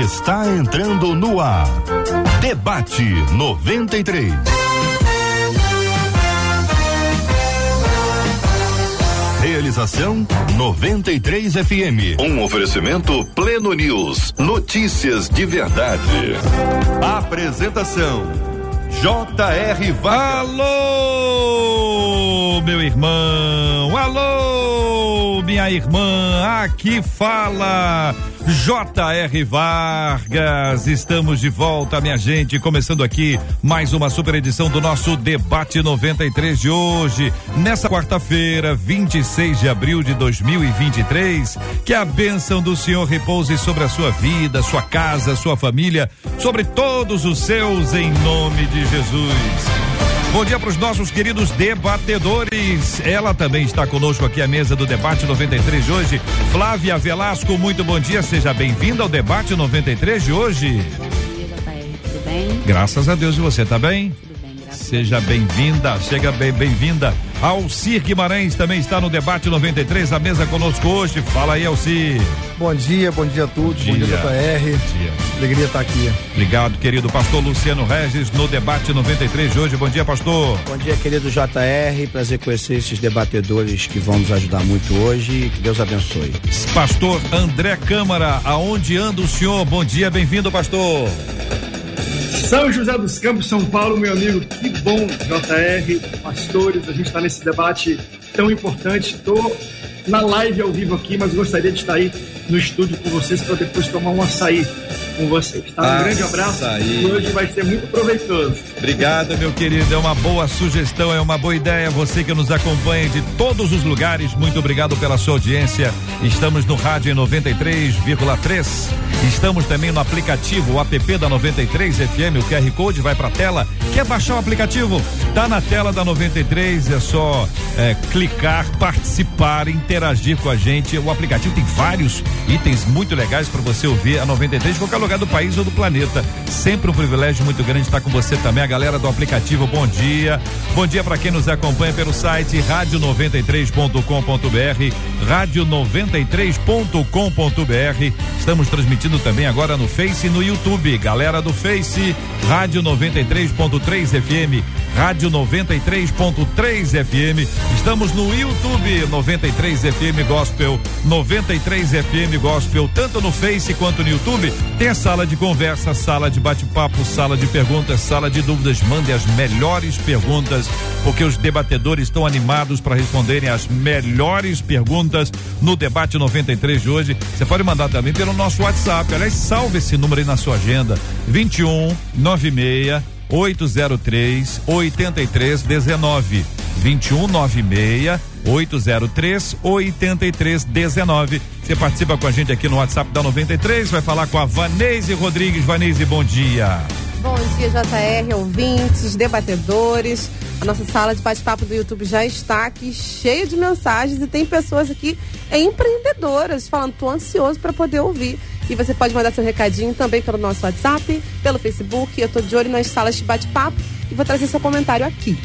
está entrando no ar. Debate 93. Realização 93 FM. Um oferecimento Pleno News. Notícias de verdade. Apresentação J.R. Alô, meu irmão. Alô, minha irmã. Aqui fala J.R. Vargas, estamos de volta, minha gente, começando aqui mais uma super edição do nosso Debate 93 de hoje, nessa quarta-feira, 26 de abril de 2023. Que a bênção do Senhor repouse sobre a sua vida, sua casa, sua família, sobre todos os seus, em nome de Jesus. Bom dia para os nossos queridos debatedores. Ela também está conosco aqui à mesa do Debate 93 de hoje. Flávia Velasco, muito bom dia. Seja bem-vinda ao Debate 93 de hoje. Bom dia, JR. Tudo bem? Graças a Deus. E você, tá bem? Tudo bem, graças Seja bem-vinda, chega bem, bem-vinda. Alcir Guimarães também está no debate 93, a mesa conosco hoje. Fala aí, Alcir. Bom dia, bom dia a todos, bom dia, dia. JR. dia. Alegria estar aqui. Obrigado, querido pastor Luciano Regis, no debate 93 de hoje. Bom dia, pastor. Bom dia, querido JR. Prazer conhecer esses debatedores que vão nos ajudar muito hoje. Que Deus abençoe. Pastor André Câmara, aonde anda o senhor? Bom dia, bem-vindo, pastor. São José dos Campos, São Paulo, meu amigo, que bom, JR, pastores, a gente está nesse debate tão importante. Estou na live ao vivo aqui, mas gostaria de estar aí no estúdio com vocês para depois tomar um açaí com vocês. Tá? Um grande abraço Açaí. e hoje vai ser muito proveitoso. Obrigado, meu querido. É uma boa sugestão, é uma boa ideia. Você que nos acompanha de todos os lugares, muito obrigado pela sua audiência. Estamos no rádio em 93,3. Estamos também no aplicativo, o app da 93 FM. O QR Code vai para a tela. Quer baixar o aplicativo? Tá na tela da 93. É só é, clicar, participar, interagir com a gente. O aplicativo tem vários itens muito legais para você ouvir a 93 de qualquer lugar do país ou do planeta. Sempre um privilégio muito grande estar com você também, a galera do aplicativo. Bom dia. Bom dia para quem nos acompanha pelo site rádio93.com.br, rádio93.com.br. Estamos transmitindo também agora no Face e no YouTube. Galera do Face, Rádio 93.3 FM, Rádio 93.3 FM. Estamos no YouTube 93 FM Gospel, 93 FM Gospel, tanto no Face quanto no YouTube. Tem a sala de conversa, sala de bate-papo, sala de perguntas, sala de dúvidas. Mande as melhores perguntas, porque os debatedores estão animados para responderem as melhores perguntas no debate 93 de hoje. Você pode mandar também pelo nosso WhatsApp. Aliás, salve esse número aí na sua agenda: 21 96 803 8319. 21 96 803 8319. Você participa com a gente aqui no WhatsApp da 93, vai falar com a Vanese Rodrigues. Vanese, bom dia. Bom dia, JR, ouvintes, debatedores. A nossa sala de bate-papo do YouTube já está aqui cheia de mensagens e tem pessoas aqui empreendedoras falando, tô ansioso para poder ouvir. E você pode mandar seu recadinho também pelo nosso WhatsApp, pelo Facebook. Eu tô de olho nas salas de bate-papo e vou trazer seu comentário aqui.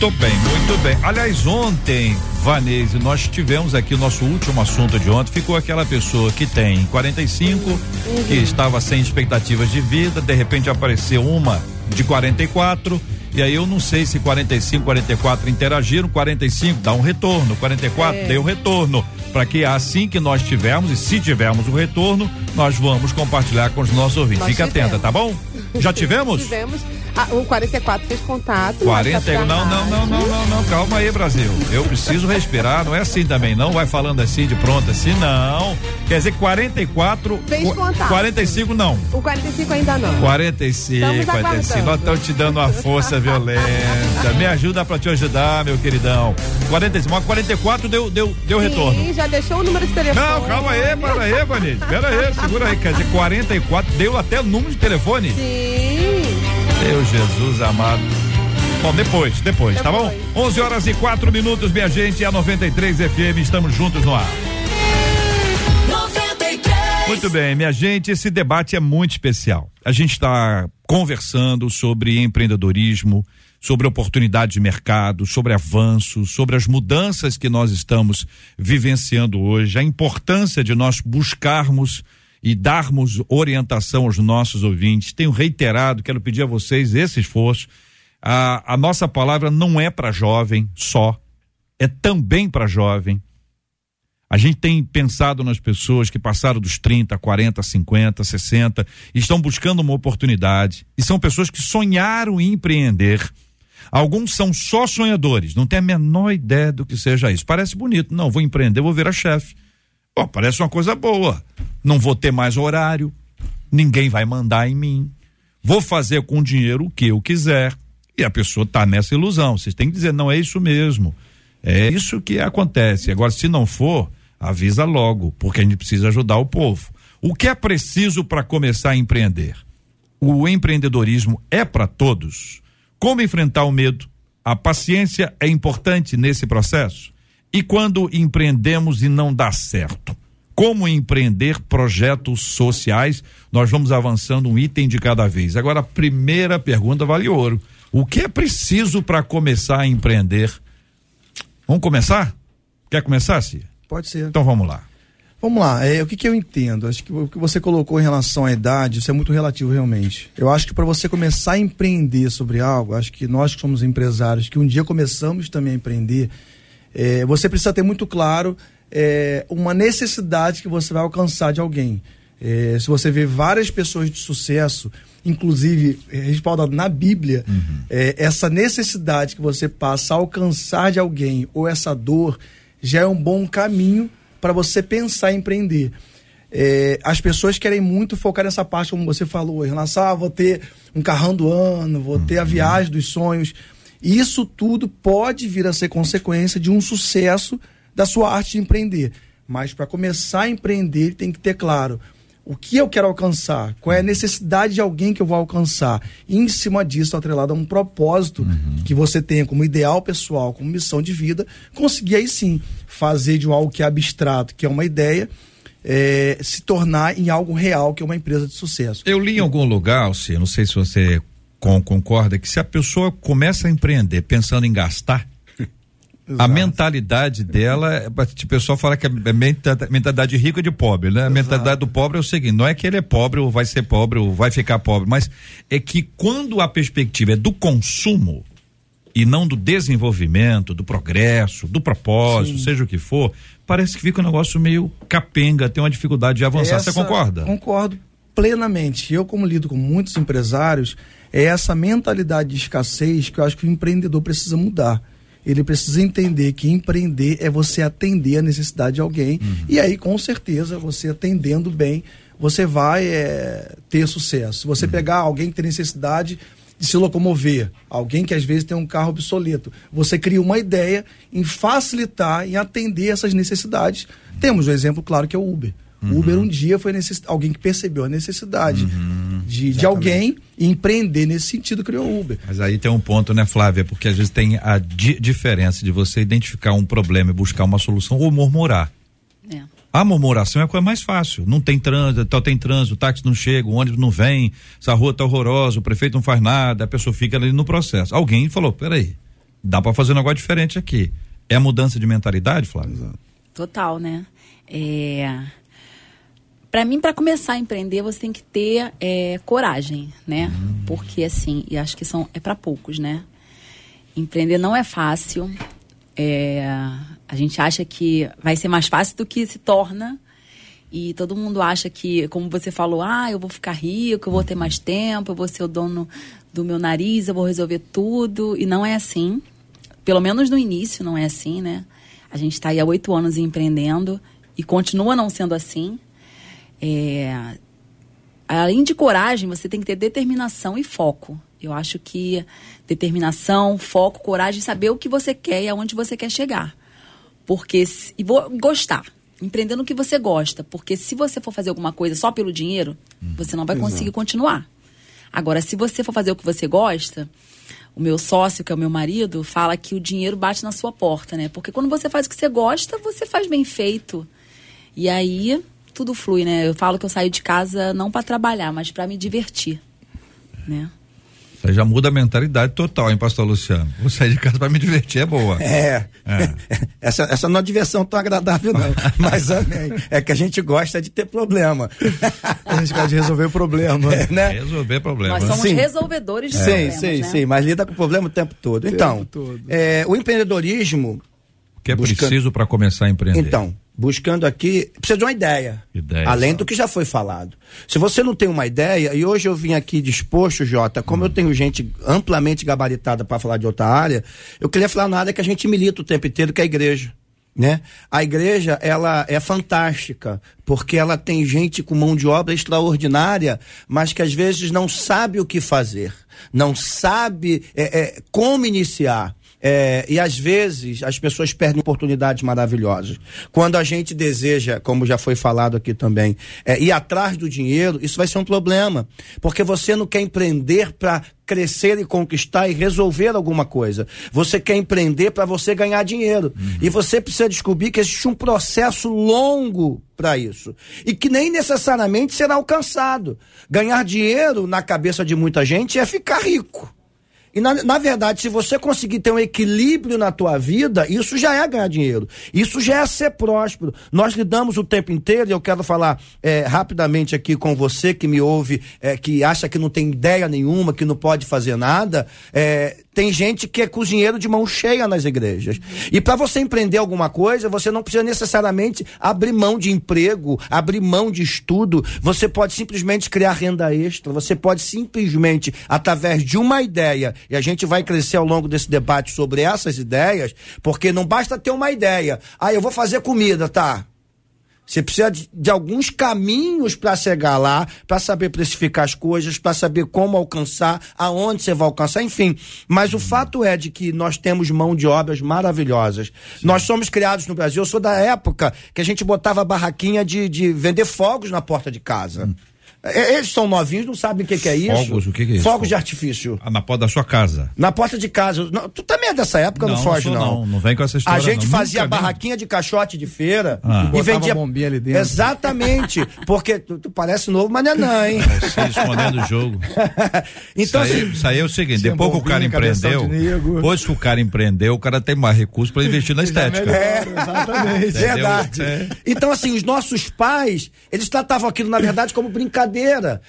Muito bem, muito bem. Aliás, ontem, Vanese, nós tivemos aqui o nosso último assunto de ontem. Ficou aquela pessoa que tem 45, que estava sem expectativas de vida, de repente apareceu uma de 44. E aí eu não sei se 45, 44 interagiram, 45 dá um retorno, 44 É. deu um retorno. Para que assim que nós tivermos, e se tivermos o retorno, nós vamos compartilhar com os nossos ouvintes. Nós Fica atenta, tivemos. tá bom? Já tivemos? Tivemos. Ah, o 44 fez contato. no 40, WhatsApp da não, não, não, não, não, não, calma aí, Brasil. Eu preciso respirar, não é assim também, não vai falando assim de pronto assim, não. Quer dizer, 44. Fez contato. 45 não. O 45 ainda não. 45, Estamos 45. aguardando. Nós estamos te dando uma força violenta. Me ajuda pra te ajudar, meu queridão. 45, mas 44 deu, deu, deu retorno. Sim, já deixou o número de telefone. Não, calma aí, para aí, Vanite. Pera aí, segura aí. Quer dizer, 44 deu até o número de telefone? Sim. Meu Jesus amado. Bom, depois, depois, tá bom? Depois. 11 horas e 4 minutos, minha gente, é a 93 FM, estamos juntos no ar. Muito bem, minha gente, esse debate é muito especial. A gente está conversando sobre empreendedorismo, sobre oportunidades de mercado, sobre avanços, sobre as mudanças que nós estamos vivenciando hoje, a importância de nós buscarmos e darmos orientação aos nossos ouvintes. Tenho reiterado, quero pedir a vocês esse esforço. A, a nossa palavra não é para jovem só, é também para jovem. A gente tem pensado nas pessoas que passaram dos 30, 40, 50, 60, estão buscando uma oportunidade e são pessoas que sonharam em empreender. Alguns são só sonhadores, não tem a menor ideia do que seja isso. Parece bonito, não, vou empreender, vou virar chefe. Pô, parece uma coisa boa. Não vou ter mais horário, ninguém vai mandar em mim. Vou fazer com o dinheiro o que eu quiser. E a pessoa está nessa ilusão. Vocês têm que dizer, não é isso mesmo. É isso que acontece. Agora, se não for, avisa logo, porque a gente precisa ajudar o povo. O que é preciso para começar a empreender? O empreendedorismo é para todos. Como enfrentar o medo? A paciência é importante nesse processo? E quando empreendemos e não dá certo? Como empreender projetos sociais? Nós vamos avançando um item de cada vez. Agora, a primeira pergunta vale ouro. O que é preciso para começar a empreender? Vamos começar? Quer começar, Cia? Pode ser. Então vamos lá. Vamos lá, é, o que, que eu entendo? Acho que o que você colocou em relação à idade, isso é muito relativo realmente. Eu acho que para você começar a empreender sobre algo, acho que nós que somos empresários, que um dia começamos também a empreender, é, você precisa ter muito claro é, uma necessidade que você vai alcançar de alguém. É, se você vê várias pessoas de sucesso, inclusive é, respaldado na Bíblia, uhum. é, essa necessidade que você passa a alcançar de alguém ou essa dor já é um bom caminho para você pensar em empreender. É, as pessoas querem muito focar nessa parte, como você falou, em relação a ah, vou ter um carrão do ano, vou ter a uhum. viagem dos sonhos. Isso tudo pode vir a ser consequência de um sucesso da sua arte de empreender. Mas para começar a empreender, tem que ter claro o que eu quero alcançar, qual é a necessidade de alguém que eu vou alcançar. E em cima disso, atrelado a um propósito uhum. que você tenha como ideal pessoal, como missão de vida, conseguir aí sim fazer de algo que é abstrato, que é uma ideia, é, se tornar em algo real, que é uma empresa de sucesso. Eu li em algum lugar, Alci, não sei se você concorda, que se a pessoa começa a empreender pensando em gastar, Exato. A mentalidade dela, o pessoal fala que é mentalidade rica de pobre, né? A mentalidade do pobre é o seguinte, não é que ele é pobre ou vai ser pobre ou vai ficar pobre, mas é que quando a perspectiva é do consumo e não do desenvolvimento, do progresso, do propósito, Sim. seja o que for, parece que fica um negócio meio capenga, tem uma dificuldade de avançar. Essa, Você concorda? Concordo plenamente. Eu, como lido com muitos empresários, é essa mentalidade de escassez que eu acho que o empreendedor precisa mudar ele precisa entender que empreender é você atender a necessidade de alguém. Uhum. E aí, com certeza, você atendendo bem, você vai é, ter sucesso. Se você uhum. pegar alguém que tem necessidade de se locomover, alguém que às vezes tem um carro obsoleto, você cria uma ideia em facilitar, em atender essas necessidades. Temos o um exemplo claro que é o Uber. Uhum. Uber um dia foi necess... alguém que percebeu a necessidade uhum. De, de alguém empreender nesse sentido, criou o Uber. Mas aí tem um ponto, né, Flávia? Porque às vezes tem a di diferença de você identificar um problema e buscar uma solução ou murmurar. É. A murmuração é a coisa mais fácil. Não tem trânsito, tal tem trânsito, o táxi não chega, o ônibus não vem, essa rua tá horrorosa, o prefeito não faz nada, a pessoa fica ali no processo. Alguém falou, peraí, dá para fazer um negócio diferente aqui. É a mudança de mentalidade, Flávia? Total, né? É para mim, para começar a empreender, você tem que ter é, coragem, né? Uhum. Porque assim, e acho que são é para poucos, né? Empreender não é fácil. É, a gente acha que vai ser mais fácil do que se torna. E todo mundo acha que, como você falou, ah, eu vou ficar rico, eu vou ter mais tempo, eu vou ser o dono do meu nariz, eu vou resolver tudo. E não é assim. Pelo menos no início não é assim, né? A gente está aí há oito anos empreendendo e continua não sendo assim. É, além de coragem, você tem que ter determinação e foco. Eu acho que determinação, foco, coragem, saber o que você quer e aonde você quer chegar. Porque e vou gostar, empreendendo o que você gosta, porque se você for fazer alguma coisa só pelo dinheiro, hum, você não vai Exato. conseguir continuar. Agora, se você for fazer o que você gosta, o meu sócio, que é o meu marido, fala que o dinheiro bate na sua porta, né? Porque quando você faz o que você gosta, você faz bem feito. E aí tudo flui, né? Eu falo que eu saio de casa não para trabalhar, mas para me divertir, né? Já muda a mentalidade total, hein, pastor Luciano? Vou sair de casa para me divertir, é boa. É. é. essa, essa não é diversão tão agradável, não. Mas amém. É que a gente gosta de ter problema. a gente gosta de resolver o problema. É, né? Resolver problema. Nós somos sim. resolvedores de sim, problemas. Sim, sim, né? sim. Mas lida com o problema o tempo todo. Então, tempo todo. É, o empreendedorismo. Que é busca... preciso para começar a empreender? Então, buscando aqui, precisa de uma ideia. ideia além só. do que já foi falado. Se você não tem uma ideia, e hoje eu vim aqui disposto, Jota, como hum. eu tenho gente amplamente gabaritada para falar de outra área, eu queria falar na área que a gente milita o tempo inteiro, que é a igreja. Né? A igreja ela é fantástica porque ela tem gente com mão de obra extraordinária, mas que às vezes não sabe o que fazer, não sabe é, é, como iniciar. É, e às vezes as pessoas perdem oportunidades maravilhosas. Quando a gente deseja, como já foi falado aqui também, é, ir atrás do dinheiro, isso vai ser um problema. Porque você não quer empreender para crescer e conquistar e resolver alguma coisa. Você quer empreender para você ganhar dinheiro. Uhum. E você precisa descobrir que existe um processo longo para isso. E que nem necessariamente será alcançado. Ganhar dinheiro na cabeça de muita gente é ficar rico. E na, na verdade, se você conseguir ter um equilíbrio na tua vida, isso já é ganhar dinheiro. Isso já é ser próspero. Nós lidamos o tempo inteiro, e eu quero falar é, rapidamente aqui com você que me ouve, é, que acha que não tem ideia nenhuma, que não pode fazer nada. É, tem gente que é cozinheiro de mão cheia nas igrejas. E para você empreender alguma coisa, você não precisa necessariamente abrir mão de emprego, abrir mão de estudo. Você pode simplesmente criar renda extra. Você pode simplesmente, através de uma ideia, e a gente vai crescer ao longo desse debate sobre essas ideias, porque não basta ter uma ideia. Ah, eu vou fazer comida, tá? Você precisa de, de alguns caminhos para chegar lá, para saber precificar as coisas, para saber como alcançar, aonde você vai alcançar, enfim. Mas o fato é de que nós temos mão de obras maravilhosas. Sim. Nós somos criados no Brasil. Eu sou da época que a gente botava barraquinha de, de vender fogos na porta de casa. Hum. É, eles são novinhos, não sabem o que, que é isso. Fogos, o que, que é isso? Fogos de artifício. Ah, na porta da sua casa. Na porta de casa. Não, tu também é dessa época, não, não foge, não. Não, não vem com essa história. A gente não. fazia Nunca barraquinha de caixote de feira ah. e, vendia. bombinha ali dentro. Exatamente. porque tu, tu, parece novo, mas não é não, hein? Você escondendo o jogo. então, isso aí, assim, isso aí é o seguinte: depois que o cara empreendeu, depois que o cara empreendeu, o cara tem mais recursos para investir na estética. É, exatamente. Verdade. É. Então, assim, os nossos pais, eles tratavam aquilo, na verdade, como brincadeira.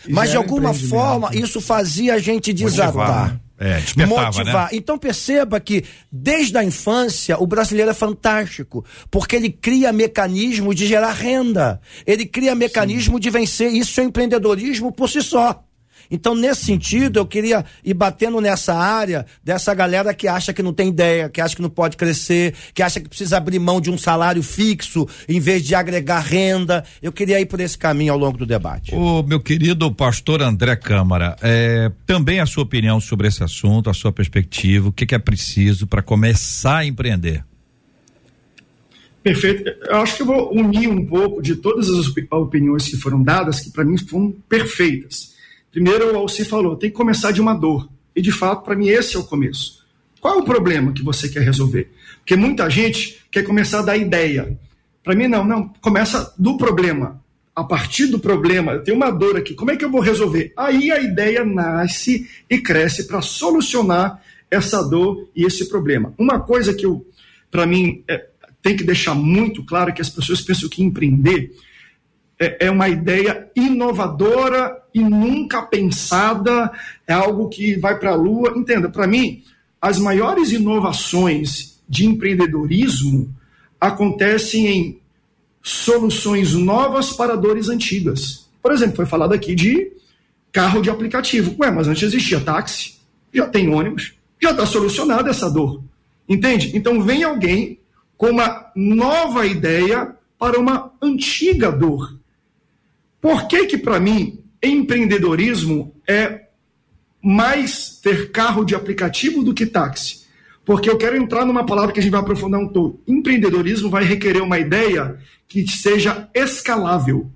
Mas mas de alguma forma isso fazia a gente desatar. Né? É, despertava, motivar. Né? Então perceba que desde a infância o brasileiro é fantástico, porque ele cria mecanismo de gerar renda, ele cria mecanismo Sim. de vencer. Isso é empreendedorismo por si só. Então, nesse sentido, eu queria ir batendo nessa área dessa galera que acha que não tem ideia, que acha que não pode crescer, que acha que precisa abrir mão de um salário fixo em vez de agregar renda. Eu queria ir por esse caminho ao longo do debate. O meu querido pastor André Câmara, é, também a sua opinião sobre esse assunto, a sua perspectiva, o que, que é preciso para começar a empreender? Perfeito. Eu acho que eu vou unir um pouco de todas as opiniões que foram dadas, que para mim foram perfeitas. Primeiro, o Alci falou, tem que começar de uma dor. E de fato, para mim, esse é o começo. Qual é o problema que você quer resolver? Porque muita gente quer começar da ideia. Para mim, não, não. Começa do problema. A partir do problema, eu tenho uma dor aqui, como é que eu vou resolver? Aí a ideia nasce e cresce para solucionar essa dor e esse problema. Uma coisa que eu, para mim, é, tem que deixar muito claro que as pessoas pensam que empreender é, é uma ideia inovadora e nunca pensada, é algo que vai para a lua. Entenda, para mim, as maiores inovações de empreendedorismo acontecem em soluções novas para dores antigas. Por exemplo, foi falado aqui de carro de aplicativo. Ué, mas antes existia táxi, já tem ônibus, já está solucionada essa dor. Entende? Então vem alguém com uma nova ideia para uma antiga dor. Por que que para mim empreendedorismo é mais ter carro de aplicativo do que táxi? Porque eu quero entrar numa palavra que a gente vai aprofundar um pouco. Empreendedorismo vai requerer uma ideia que seja escalável.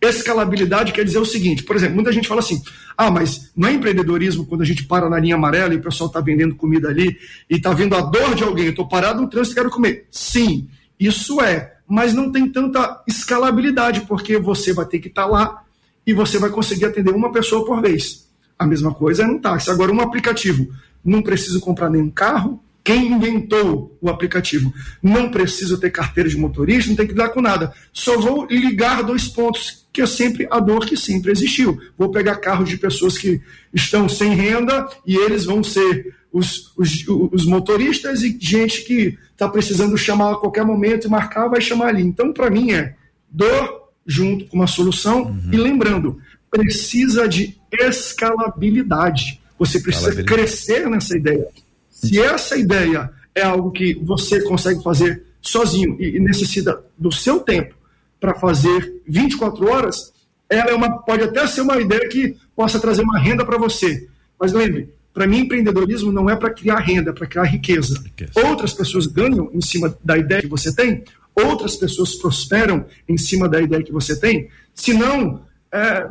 Escalabilidade quer dizer o seguinte, por exemplo, muita gente fala assim: ah, mas não é empreendedorismo quando a gente para na linha amarela e o pessoal está vendendo comida ali e está vendo a dor de alguém, eu estou parado no trânsito e quero comer. Sim, isso é mas não tem tanta escalabilidade, porque você vai ter que estar tá lá e você vai conseguir atender uma pessoa por vez. A mesma coisa é no táxi. Agora, um aplicativo, não preciso comprar nenhum carro, quem inventou o aplicativo? Não preciso ter carteira de motorista, não tem que dar com nada. Só vou ligar dois pontos, que é sempre a dor que sempre existiu. Vou pegar carros de pessoas que estão sem renda e eles vão ser os, os, os motoristas e gente que está precisando chamar a qualquer momento e marcar, vai chamar ali. Então, para mim, é dor junto com uma solução uhum. e lembrando, precisa de escalabilidade. Você precisa crescer nessa ideia. Se essa ideia é algo que você consegue fazer sozinho e necessita do seu tempo para fazer 24 horas, ela é uma, pode até ser uma ideia que possa trazer uma renda para você. Mas lembre, para mim, empreendedorismo não é para criar renda, é para criar riqueza. riqueza. Outras pessoas ganham em cima da ideia que você tem, outras pessoas prosperam em cima da ideia que você tem, senão é,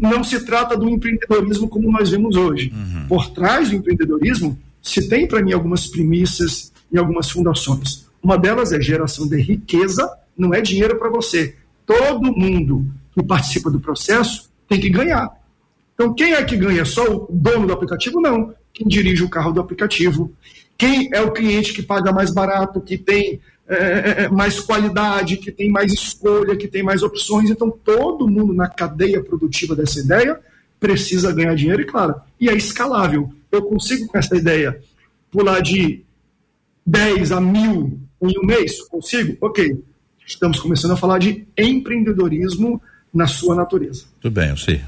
não se trata do empreendedorismo como nós vemos hoje. Uhum. Por trás do empreendedorismo se tem para mim algumas premissas e algumas fundações. Uma delas é geração de riqueza, não é dinheiro para você. Todo mundo que participa do processo tem que ganhar. Então, quem é que ganha? Só o dono do aplicativo? Não. Quem dirige o carro do aplicativo. Quem é o cliente que paga mais barato, que tem é, é, é mais qualidade, que tem mais escolha, que tem mais opções. Então, todo mundo na cadeia produtiva dessa ideia precisa ganhar dinheiro, e claro, e é escalável eu consigo com essa ideia pular de 10 a mil em um mês? Consigo? Ok. Estamos começando a falar de empreendedorismo na sua natureza. Tudo bem, eu sei.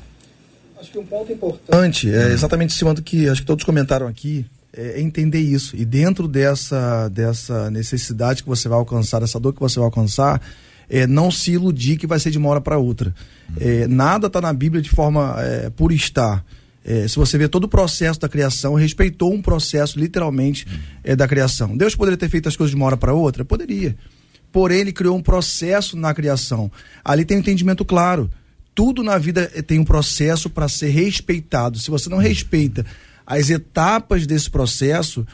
Acho que um ponto importante é exatamente em cima do que acho que todos comentaram aqui, é entender isso. E dentro dessa, dessa necessidade que você vai alcançar, dessa dor que você vai alcançar, é, não se iludir que vai ser de uma hora para outra. É, nada está na Bíblia de forma é, por estar é, se você vê todo o processo da criação, respeitou um processo, literalmente, é, da criação. Deus poderia ter feito as coisas de uma hora para outra? Poderia. Porém, ele criou um processo na criação. Ali tem um entendimento claro. Tudo na vida é, tem um processo para ser respeitado. Se você não respeita as etapas desse processo,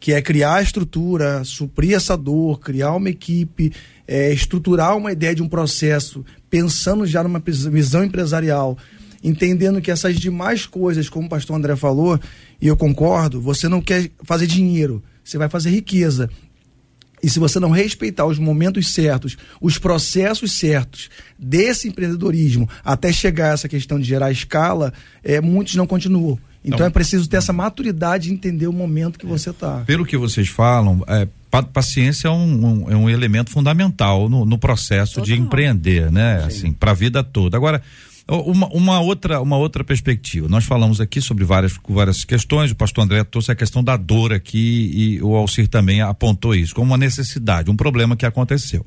que é criar a estrutura, suprir essa dor, criar uma equipe, é, estruturar uma ideia de um processo, pensando já numa visão empresarial, entendendo que essas demais coisas, como o pastor André falou, e eu concordo, você não quer fazer dinheiro, você vai fazer riqueza. E se você não respeitar os momentos certos, os processos certos desse empreendedorismo, até chegar a essa questão de gerar escala, é, muitos não continuam. Então, então é preciso ter essa maturidade de entender o momento que você está. Pelo que vocês falam, é, paciência é um, um, é um elemento fundamental no, no processo Total. de empreender, né? Sim. Assim, para a vida toda. Agora, uma, uma, outra, uma outra perspectiva. Nós falamos aqui sobre várias, várias questões, o pastor André trouxe a questão da dor aqui e o Alcir também apontou isso como uma necessidade, um problema que aconteceu.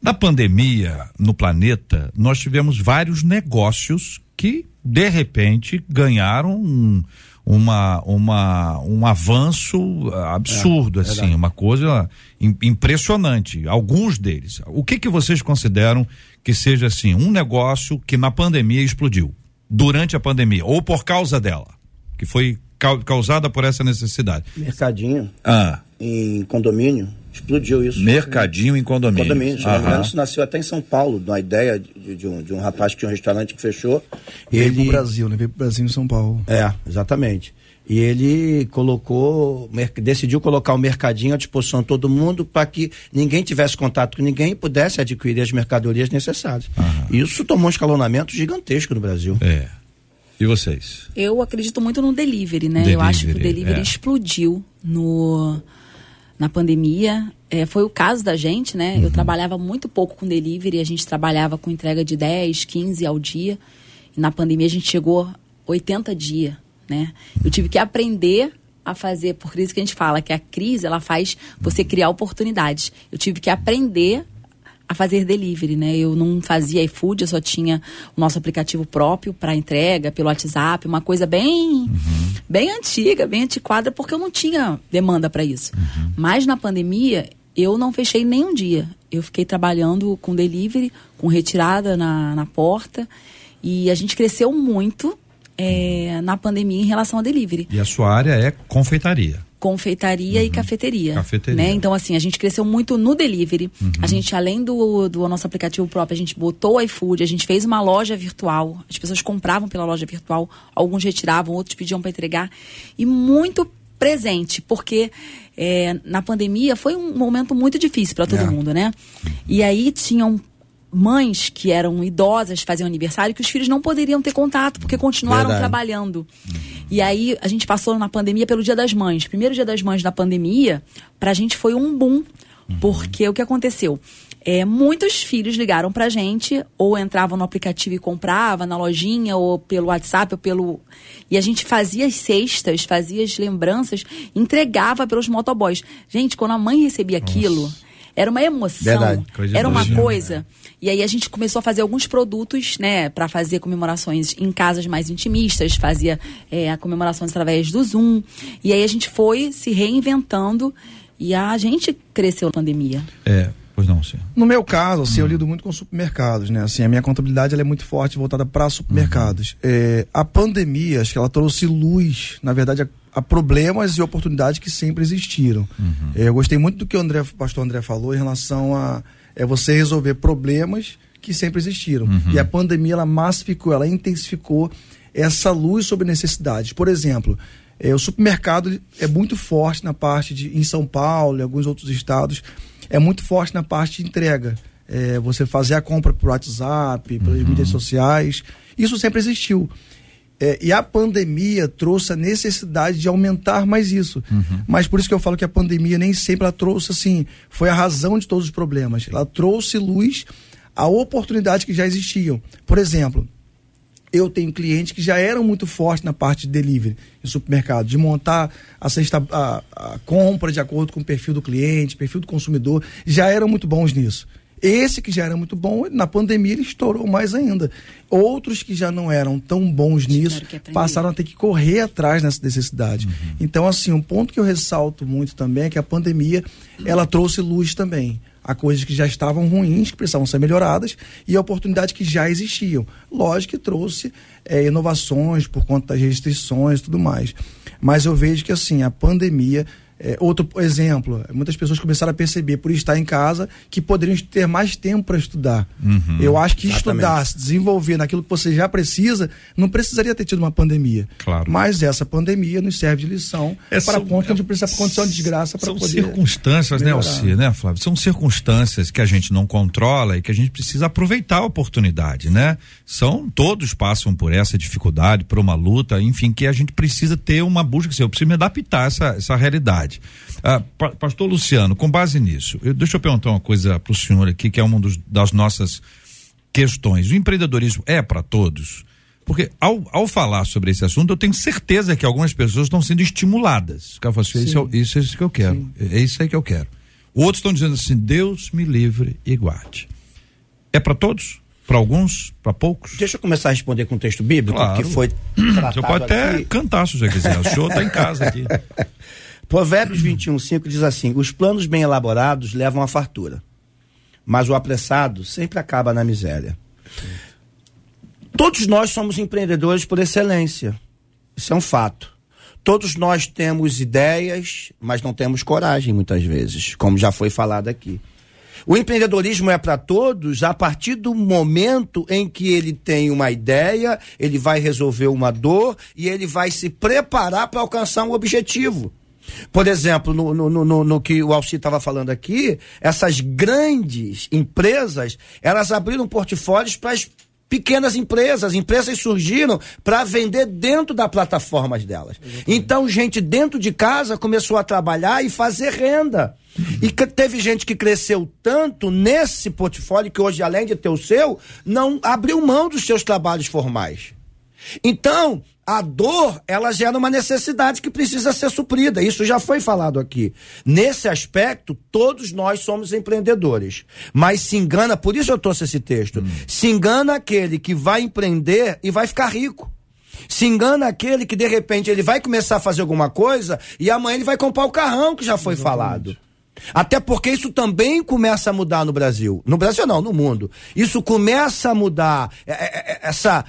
Na pandemia, no planeta, nós tivemos vários negócios que, de repente, ganharam um, uma, uma, um avanço absurdo, é, assim, uma coisa impressionante. Alguns deles. O que que vocês consideram que seja assim, um negócio que na pandemia explodiu, durante a pandemia, ou por causa dela, que foi causada por essa necessidade. Mercadinho. Ah. Em condomínio. Explodiu isso. Mercadinho em condomínio. Condomínio. Se não me engano, isso nasceu até em São Paulo, da ideia de, de, um, de um rapaz que tinha um restaurante que fechou. E veio ele... pro Brasil, né? Veio pro Brasil em São Paulo. É, exatamente. E ele colocou, decidiu colocar o mercadinho à disposição de todo mundo para que ninguém tivesse contato com ninguém e pudesse adquirir as mercadorias necessárias. Uhum. Isso tomou um escalonamento gigantesco no Brasil. É. E vocês? Eu acredito muito no delivery, né? Delivery, Eu acho que o delivery é. explodiu no, na pandemia. É, foi o caso da gente, né? Uhum. Eu trabalhava muito pouco com delivery, a gente trabalhava com entrega de 10, 15 ao dia. E na pandemia a gente chegou 80 dias né? Eu tive que aprender a fazer, por isso que a gente fala que a crise ela faz você criar oportunidades. Eu tive que aprender a fazer delivery, né? Eu não fazia iFood, eu só tinha o nosso aplicativo próprio para entrega pelo WhatsApp, uma coisa bem uhum. bem antiga, bem antiquada, porque eu não tinha demanda para isso. Uhum. Mas na pandemia, eu não fechei nenhum dia. Eu fiquei trabalhando com delivery, com retirada na, na porta, e a gente cresceu muito é, na pandemia em relação a delivery. E a sua área é confeitaria? Confeitaria uhum. e cafeteria. Cafeteria. Né? Então, assim, a gente cresceu muito no delivery. Uhum. A gente, além do, do nosso aplicativo próprio, a gente botou o iFood, a gente fez uma loja virtual. As pessoas compravam pela loja virtual, alguns retiravam, outros pediam para entregar. E muito presente, porque é, na pandemia foi um momento muito difícil para todo é. mundo, né? E aí tinham mães que eram idosas faziam aniversário que os filhos não poderiam ter contato porque continuaram Verdade. trabalhando. E aí a gente passou na pandemia pelo Dia das Mães. Primeiro Dia das Mães da pandemia, pra gente foi um boom, porque o que aconteceu? É, muitos filhos ligaram pra gente, ou entravam no aplicativo e compravam na lojinha, ou pelo WhatsApp, ou pelo. E a gente fazia as cestas, fazia as lembranças, entregava pelos motoboys. Gente, quando a mãe recebia Nossa. aquilo, era uma emoção, Verdade. era uma coisa. E aí a gente começou a fazer alguns produtos, né, para fazer comemorações em casas mais intimistas, fazia é, comemorações através do Zoom. E aí a gente foi se reinventando e a gente cresceu na pandemia. É. Pois não, senhor. No meu caso, assim, hum. eu lido muito com supermercados, né? Assim, a minha contabilidade é muito forte voltada para supermercados. Uhum. É, a pandemia, acho que ela trouxe luz, na verdade, a, a problemas e oportunidades que sempre existiram. Uhum. É, eu gostei muito do que o André, o pastor André falou em relação a é você resolver problemas que sempre existiram. Uhum. E a pandemia ela massificou, ela intensificou essa luz sobre necessidades. Por exemplo, é, o supermercado é muito forte na parte de em São Paulo, em alguns outros estados, é muito forte na parte de entrega. É, você fazer a compra por WhatsApp, pelas uhum. mídias sociais, isso sempre existiu. É, e a pandemia trouxe a necessidade de aumentar mais isso. Uhum. Mas por isso que eu falo que a pandemia nem sempre ela trouxe assim, foi a razão de todos os problemas. Ela trouxe luz a oportunidades que já existiam. Por exemplo, eu tenho clientes que já eram muito fortes na parte de delivery em supermercado, de montar a, cesta, a, a compra de acordo com o perfil do cliente, perfil do consumidor, já eram muito bons nisso. Esse que já era muito bom, na pandemia ele estourou mais ainda. Outros que já não eram tão bons nisso passaram a ter que correr atrás nessa necessidade. Uhum. Então, assim, um ponto que eu ressalto muito também é que a pandemia ela trouxe luz também a coisas que já estavam ruins, que precisavam ser melhoradas, e a oportunidades que já existiam. Lógico que trouxe é, inovações por conta das restrições e tudo mais. Mas eu vejo que assim, a pandemia é, outro exemplo, muitas pessoas começaram a perceber, por estar em casa, que poderiam ter mais tempo para estudar. Uhum, Eu acho que exatamente. estudar, se desenvolver naquilo que você já precisa, não precisaria ter tido uma pandemia. Claro. Mas essa pandemia nos serve de lição é, para são, ponto que a gente precisa condição de desgraça para poder. São circunstâncias, né, melhorar. né, Alci, né, Flávio? São circunstâncias que a gente não controla e que a gente precisa aproveitar a oportunidade, né? São, todos passam por essa dificuldade, por uma luta, enfim, que a gente precisa ter uma busca, eu preciso me adaptar a essa, essa realidade verdade. Ah, pastor Luciano, com base nisso, eu, deixa eu perguntar uma coisa para o senhor aqui, que é uma dos, das nossas questões. O empreendedorismo é para todos? Porque ao, ao falar sobre esse assunto, eu tenho certeza que algumas pessoas estão sendo estimuladas. O cara fala assim, isso, é, isso é isso que eu quero. Sim. É isso aí que eu quero. Outros estão dizendo assim, Deus me livre e guarde. É para todos? Para alguns? Para poucos? Deixa eu começar a responder com o texto bíblico claro. que foi tratado Você pode até aqui. cantar se você quiser. O senhor está em casa aqui. Provérbios 21, 5 diz assim: Os planos bem elaborados levam à fartura, mas o apressado sempre acaba na miséria. Todos nós somos empreendedores por excelência. Isso é um fato. Todos nós temos ideias, mas não temos coragem muitas vezes, como já foi falado aqui. O empreendedorismo é para todos a partir do momento em que ele tem uma ideia, ele vai resolver uma dor e ele vai se preparar para alcançar um objetivo. Por exemplo, no, no, no, no que o Alci estava falando aqui, essas grandes empresas, elas abriram portfólios para as pequenas empresas, empresas surgiram para vender dentro da plataformas delas. Então, gente dentro de casa começou a trabalhar e fazer renda. E teve gente que cresceu tanto nesse portfólio que hoje, além de ter o seu, não abriu mão dos seus trabalhos formais. Então, a dor, ela gera uma necessidade que precisa ser suprida. Isso já foi falado aqui. Nesse aspecto, todos nós somos empreendedores. Mas se engana, por isso eu trouxe esse texto. Hum. Se engana aquele que vai empreender e vai ficar rico. Se engana aquele que de repente ele vai começar a fazer alguma coisa e amanhã ele vai comprar o carrão que já foi Exatamente. falado. Até porque isso também começa a mudar no Brasil. No Brasil não, no mundo. Isso começa a mudar. É, é, é, essa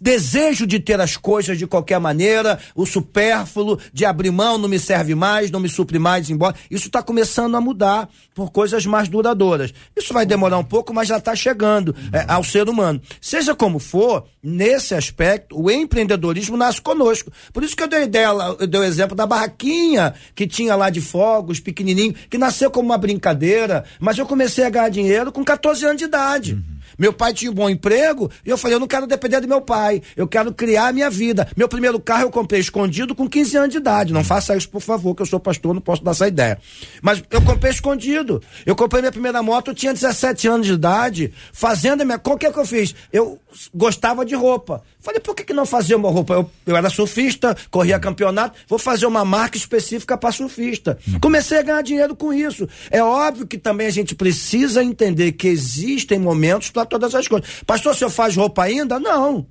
desejo de ter as coisas de qualquer maneira, o supérfluo, de abrir mão, não me serve mais, não me supre mais, embora. Isso está começando a mudar por coisas mais duradouras. Isso vai demorar um pouco, mas já está chegando é, ao ser humano. Seja como for, nesse aspecto, o empreendedorismo nasce conosco. Por isso que eu dei ideia, eu dei o exemplo da barraquinha que tinha lá de fogos, pequenininho, que nasceu como uma brincadeira, mas eu comecei a ganhar dinheiro com 14 anos de idade. Uhum. Meu pai tinha um bom emprego e eu falei, eu não quero depender do meu pai, eu quero criar a minha vida. Meu primeiro carro eu comprei escondido com 15 anos de idade. Não faça isso, por favor, que eu sou pastor, não posso dar essa ideia. Mas eu comprei escondido. Eu comprei minha primeira moto, eu tinha 17 anos de idade, fazendo a minha. Qual que é que eu fiz? Eu gostava de roupa. Falei, por que, que não fazer uma roupa? Eu, eu era surfista, corria campeonato, vou fazer uma marca específica para surfista. Comecei a ganhar dinheiro com isso. É óbvio que também a gente precisa entender que existem momentos para todas as coisas. Pastor, o senhor faz roupa ainda? Não.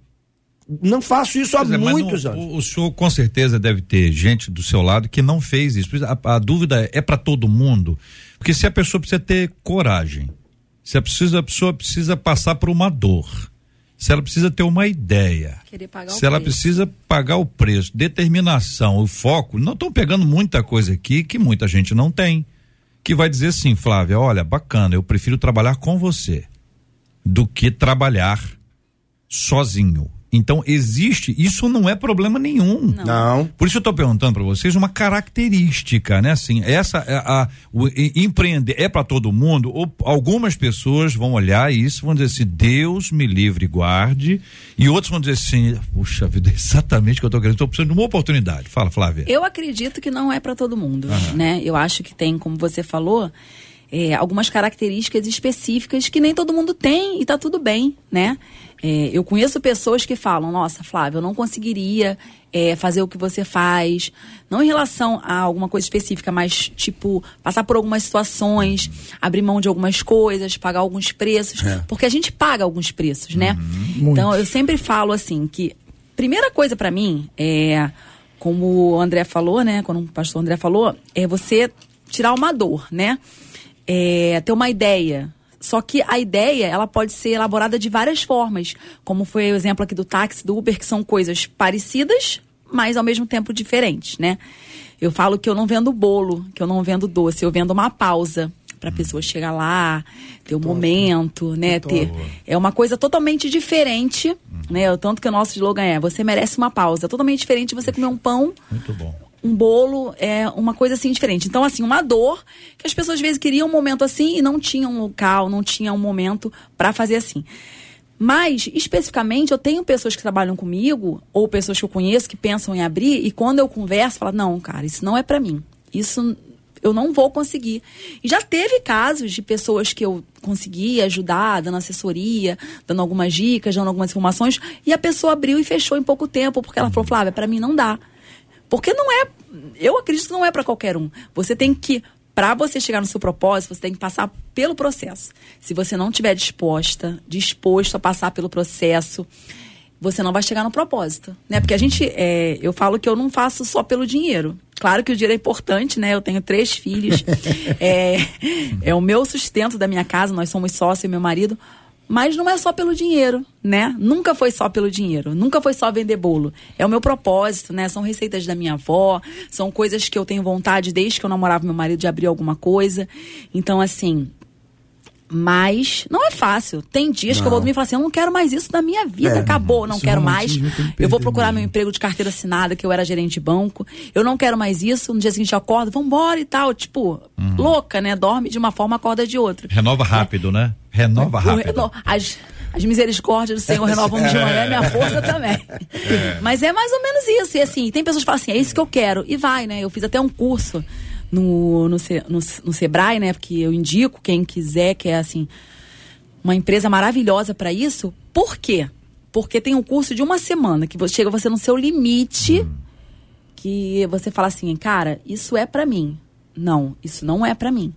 Não faço isso há é, muitos anos. O, o, senhor com certeza deve ter gente do seu lado que não fez isso. A, a dúvida é, é para todo mundo, porque se a pessoa precisa ter coragem, se a, precisa, a pessoa precisa passar por uma dor, se ela precisa ter uma ideia, se ela preço. precisa pagar o preço, determinação, o foco, não estão pegando muita coisa aqui que muita gente não tem, que vai dizer assim, Flávia, olha, bacana, eu prefiro trabalhar com você do que trabalhar sozinho. Então existe, isso não é problema nenhum. Não. não. Por isso eu estou perguntando para vocês uma característica, né? Assim, essa é a, o, empreender é para todo mundo. Ou algumas pessoas vão olhar isso, vão dizer assim, Deus me livre e guarde, e outros vão dizer assim, puxa vida, é exatamente o que eu estou querendo, estou precisando de uma oportunidade. Fala, Flávia. Eu acredito que não é para todo mundo, Aham. né? Eu acho que tem, como você falou, é, algumas características específicas que nem todo mundo tem e tá tudo bem, né? É, eu conheço pessoas que falam, nossa, Flávia, eu não conseguiria é, fazer o que você faz. Não em relação a alguma coisa específica, mas, tipo, passar por algumas situações, abrir mão de algumas coisas, pagar alguns preços. É. Porque a gente paga alguns preços, né? Uhum, então, eu sempre falo assim que, primeira coisa para mim é, como o André falou, né? Quando o pastor André falou, é você tirar uma dor, né? É, ter uma ideia. Só que a ideia, ela pode ser elaborada de várias formas, como foi o exemplo aqui do táxi, do Uber, que são coisas parecidas, mas ao mesmo tempo diferentes, né? Eu falo que eu não vendo bolo, que eu não vendo doce, eu vendo uma pausa para a hum. pessoa chegar lá, ter um Top. momento, né? Ter é uma coisa totalmente diferente, hum. né? O tanto que o nosso slogan é: você merece uma pausa. Totalmente diferente você comer um pão. Um bolo é uma coisa assim diferente. Então, assim, uma dor que as pessoas às vezes queriam um momento assim e não tinham um local, não tinham um momento para fazer assim. Mas, especificamente, eu tenho pessoas que trabalham comigo, ou pessoas que eu conheço que pensam em abrir, e quando eu converso, falo, não, cara, isso não é para mim. Isso eu não vou conseguir. E já teve casos de pessoas que eu consegui ajudar, dando assessoria, dando algumas dicas, dando algumas informações, e a pessoa abriu e fechou em pouco tempo, porque ela falou, Flávia, para mim não dá. Porque não é, eu acredito que não é para qualquer um. Você tem que para você chegar no seu propósito, você tem que passar pelo processo. Se você não estiver disposta, disposto a passar pelo processo, você não vai chegar no propósito, né? Porque a gente, é, eu falo que eu não faço só pelo dinheiro. Claro que o dinheiro é importante, né? Eu tenho três filhos, é, é o meu sustento da minha casa, nós somos sócios, meu marido. Mas não é só pelo dinheiro, né? Nunca foi só pelo dinheiro, nunca foi só vender bolo. É o meu propósito, né? São receitas da minha avó, são coisas que eu tenho vontade desde que eu namorava meu marido de abrir alguma coisa. Então, assim, mas não é fácil. Tem dias não. que eu vou dormir e falo assim: eu não quero mais isso na minha vida, é, acabou, não quero mais. Eu vou procurar mesmo. meu emprego de carteira assinada, que eu era gerente de banco. Eu não quero mais isso. No dia seguinte eu acordo, vambora e tal. Tipo, uhum. louca, né? Dorme de uma forma, acorda de outra. Renova rápido, é. né? Renova rápido. Reno... As, as misericórdias do Senhor renovam de manhã, minha força também. É. Mas é mais ou menos isso. E assim, tem pessoas que falam assim: é isso que eu quero. E vai, né? Eu fiz até um curso no, no, no, no Sebrae, né? Porque eu indico quem quiser, que é assim, uma empresa maravilhosa para isso. Por quê? Porque tem um curso de uma semana que chega você no seu limite, hum. que você fala assim, cara, isso é para mim. Não, isso não é para mim.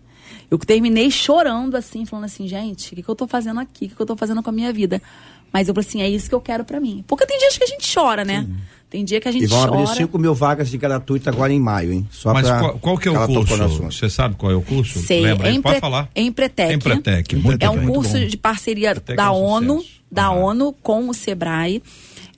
Eu terminei chorando assim, falando assim, gente, o que, que eu tô fazendo aqui? O que, que eu tô fazendo com a minha vida? Mas eu falei assim, é isso que eu quero para mim. Porque tem dias que a gente chora, né? Sim. Tem dia que a gente e vão chora. abrir 5 mil vagas de gratuito agora em maio, hein? Só Mas qual, qual, que é o curso? Você sabe qual é o curso? Sei, Lembra? Empre... Pode falar. Empretec. Empretec. Muito é um curso de parceria Empretec da é um ONU, da ah. ONU com o Sebrae.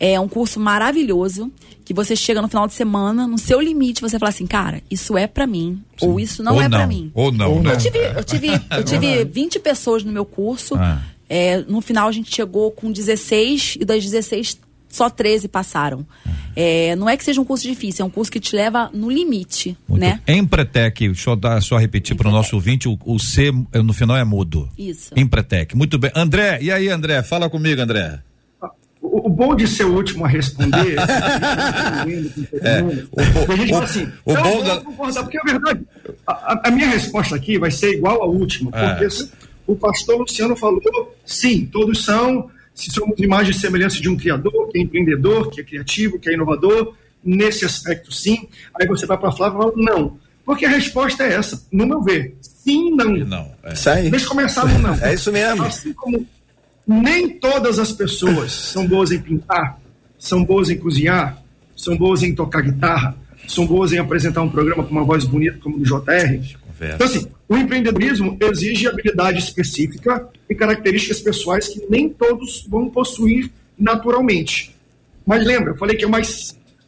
É um curso maravilhoso que você chega no final de semana, no seu limite, você fala assim, cara, isso é para mim, Sim. ou isso não ou é para mim. Ou não, ou né? Eu tive, eu tive, eu tive 20 pessoas no meu curso. Ah. É, no final a gente chegou com 16 e das 16 só 13 passaram. É, não é que seja um curso difícil, é um curso que te leva no limite, Muito. né? Empretec, deixa eu dar, só repetir para o nosso ouvinte, o, o, C no final é mudo. Isso. Empretec, muito bem. André, e aí André? Fala comigo, André. O, bom de ser o último a responder. é, o, a gente fala assim, o bom da... concordar, porque a verdade, a, a, minha resposta aqui vai ser igual à última, é. porque o pastor Luciano falou, sim, todos são, se somos imagem e semelhança de um criador, que é empreendedor, que é criativo, que é inovador, nesse aspecto sim. Aí você vai para a Flávia e fala, não. Porque a resposta é essa, no meu ver. Sim, não. Não. É. Isso aí. Deixa eu começar no não. É isso mesmo. Assim como nem todas as pessoas são boas em pintar, são boas em cozinhar, são boas em tocar guitarra, são boas em apresentar um programa com uma voz bonita como o do JR. Então, assim, o empreendedorismo exige habilidade específica e características pessoais que nem todos vão possuir naturalmente. Mas lembra, eu falei que é uma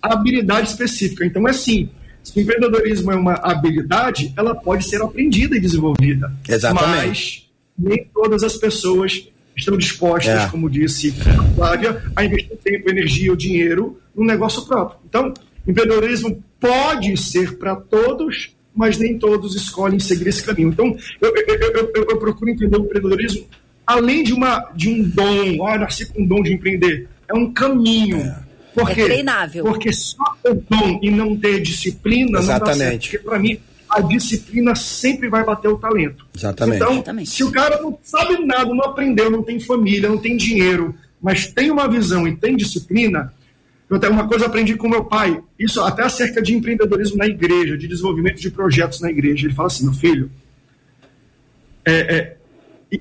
habilidade específica. Então, é assim, se o empreendedorismo é uma habilidade, ela pode ser aprendida e desenvolvida. Exatamente. Mas nem todas as pessoas estão dispostas, é. como disse a Flávia, a investir tempo, energia ou dinheiro no negócio próprio. Então, empreendedorismo pode ser para todos, mas nem todos escolhem seguir esse caminho. Então, eu, eu, eu, eu procuro entender o empreendedorismo além de, uma, de um dom, ah, nasci com um dom de empreender, é um caminho. É. Por é treinável. Porque só o dom e não ter disciplina Exatamente. não dá certo. Porque, para mim, a disciplina sempre vai bater o talento. Exatamente. Então, Exatamente. se o cara não sabe nada, não aprendeu, não tem família, não tem dinheiro, mas tem uma visão e tem disciplina, eu até uma coisa aprendi com meu pai, isso até acerca de empreendedorismo na igreja, de desenvolvimento de projetos na igreja. Ele fala assim, meu filho, é, é,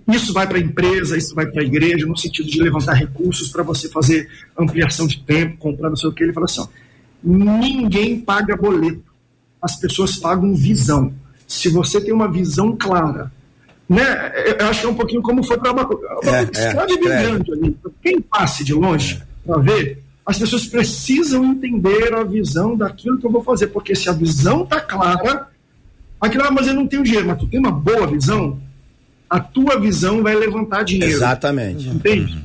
isso vai para a empresa, isso vai para a igreja, no sentido de levantar recursos para você fazer ampliação de tempo, comprar não sei o que. Ele fala assim: ó, ninguém paga boleto as pessoas pagam visão. Se você tem uma visão clara, né? Eu acho que é um pouquinho como foi para Abacuque. É, é, grande ali. Quem passe de longe para ver, as pessoas precisam entender a visão daquilo que eu vou fazer, porque se a visão tá clara, aquilo, ah, mas eu não tenho dinheiro, mas tu tem uma boa visão, a tua visão vai levantar dinheiro. Exatamente. Entende? Uhum.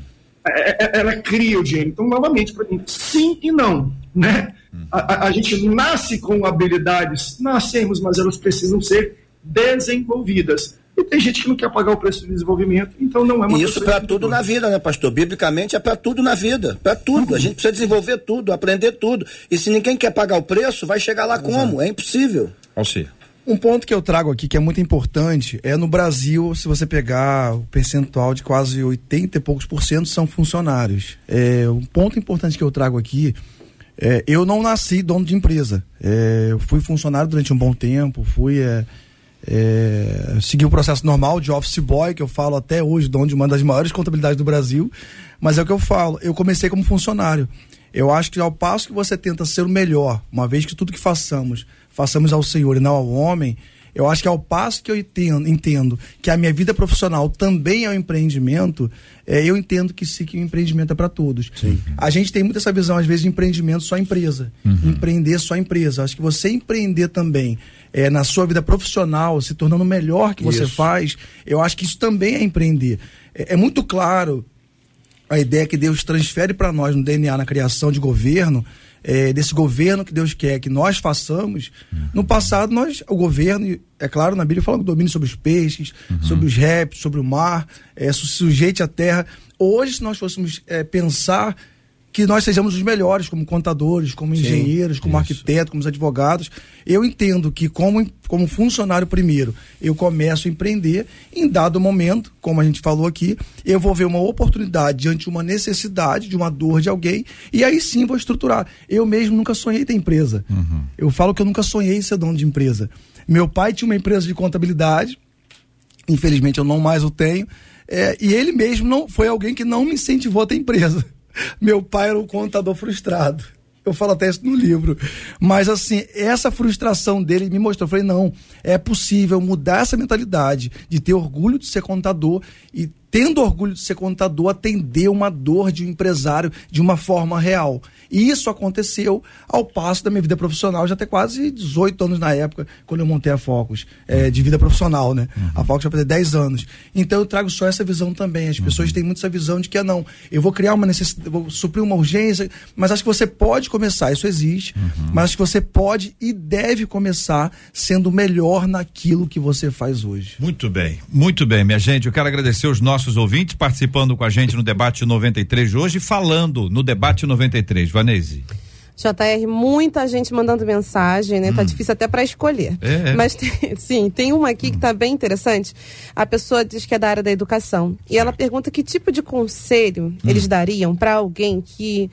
É, é, ela cria o dinheiro. Então, novamente, para mim, sim e não, né? A, a, gente nasce com habilidades, nascemos, mas elas precisam ser desenvolvidas. E tem gente que não quer pagar o preço do desenvolvimento, então não é uma Isso para tudo na vida, né, pastor? Biblicamente é para tudo na vida, para tudo. Uhum. A gente precisa desenvolver tudo, aprender tudo. E se ninguém quer pagar o preço, vai chegar lá como? É impossível. Alci. Um ponto que eu trago aqui que é muito importante é no Brasil, se você pegar o percentual de quase 80 e poucos por cento são funcionários. É, um ponto importante que eu trago aqui é, eu não nasci dono de empresa. É, eu fui funcionário durante um bom tempo, fui. É, é, segui o processo normal de office boy, que eu falo até hoje, dono de uma das maiores contabilidades do Brasil. Mas é o que eu falo, eu comecei como funcionário. Eu acho que ao passo que você tenta ser o melhor, uma vez que tudo que façamos, façamos ao Senhor e não ao homem, eu acho que ao passo que eu entendo, entendo que a minha vida profissional também é um empreendimento, é, eu entendo que sim, que o empreendimento é para todos. Sim. A gente tem muito essa visão, às vezes, de empreendimento só empresa. Uhum. Empreender só empresa. Acho que você empreender também é, na sua vida profissional, se tornando melhor que você isso. faz, eu acho que isso também é empreender. É, é muito claro a ideia que Deus transfere para nós no DNA, na criação de governo, é, desse governo que Deus quer que nós façamos. Uhum. No passado, nós, o governo, é claro, na Bíblia fala que domínio sobre os peixes, uhum. sobre os répteis, sobre o mar, é, sujeite a terra. Hoje, se nós fôssemos é, pensar que nós sejamos os melhores como contadores, como engenheiros, Sim, como isso. arquitetos, como advogados. Eu entendo que como, como funcionário primeiro, eu começo a empreender, em dado momento, como a gente falou aqui, eu vou ver uma oportunidade diante de uma necessidade, de uma dor de alguém, e aí sim vou estruturar. Eu mesmo nunca sonhei ter empresa. Uhum. Eu falo que eu nunca sonhei ser dono de empresa. Meu pai tinha uma empresa de contabilidade, infelizmente eu não mais o tenho, é, e ele mesmo não foi alguém que não me incentivou a ter empresa. Meu pai era um contador frustrado. Eu falo até isso no livro. Mas assim, essa frustração dele me mostrou. Eu falei, não, é possível mudar essa mentalidade de ter orgulho de ser contador e tendo orgulho de ser contador, atender uma dor de um empresário de uma forma real. E isso aconteceu ao passo da minha vida profissional, já tem quase 18 anos na época, quando eu montei a Focus, é, de vida profissional, né? Uhum. A Focus vai fazer 10 anos. Então eu trago só essa visão também. As pessoas uhum. têm muito essa visão de que, ah, não, eu vou criar uma necessidade, vou suprir uma urgência, mas acho que você pode começar, isso existe, uhum. mas acho que você pode e deve começar sendo melhor naquilo que você faz hoje. Muito bem, muito bem, minha gente. Eu quero agradecer os nossos ouvintes participando com a gente no debate 93 de hoje, falando no debate 93. Vai Vanese? JR, muita gente mandando mensagem, né? Tá hum. Tá difícil até para escolher. É, é. Mas tem, sim, tem uma aqui que tá bem interessante. A pessoa diz que é da área da educação. E ela pergunta que tipo de conselho hum. eles dariam para alguém que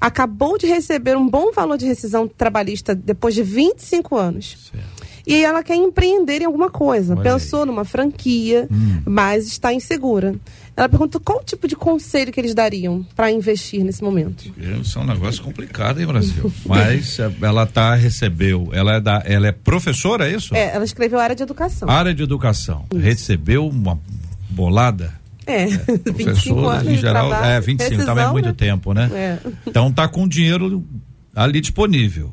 acabou de receber um bom valor de rescisão trabalhista depois de 25 anos. Certo. E ela quer empreender em alguma coisa. Olha Pensou aí. numa franquia, hum. mas está insegura. Ela pergunta qual tipo de conselho que eles dariam para investir nesse momento. Isso é um negócio complicado, hein, Brasil? Mas eh, ela tá recebeu, ela é da, ela é professora, é isso? É, ela escreveu área de educação. Área de educação. Isso. Recebeu uma bolada é, é professor em geral, trabalho, é 25, Precisão, é muito né? tempo, né? É. Então tá com dinheiro ali disponível.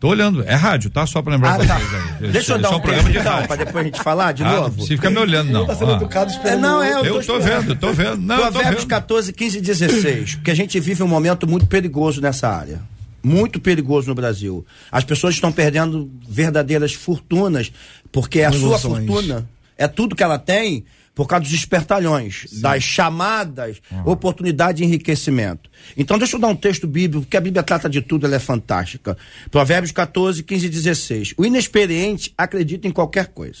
Tô olhando, é rádio, tá? Só pra lembrar ah, tá. aí. Deixa eu dar um, um programa de rádio. Pra depois a gente falar de ah, novo. Se fica me olhando, não. Tá sendo ah. educado é, não, é, eu, eu tô, tô vendo, tô vendo. Não, Provérbios 14, 15 e 16. Porque a gente vive um momento muito perigoso nessa área. Muito perigoso no Brasil. As pessoas estão perdendo verdadeiras fortunas, porque é a sua fortuna, é tudo que ela tem por causa dos espertalhões, Sim. das chamadas uhum. oportunidade de enriquecimento. Então, deixa eu dar um texto bíblico, porque a Bíblia trata de tudo, ela é fantástica. Provérbios 14, 15 e 16. O inexperiente acredita em qualquer coisa,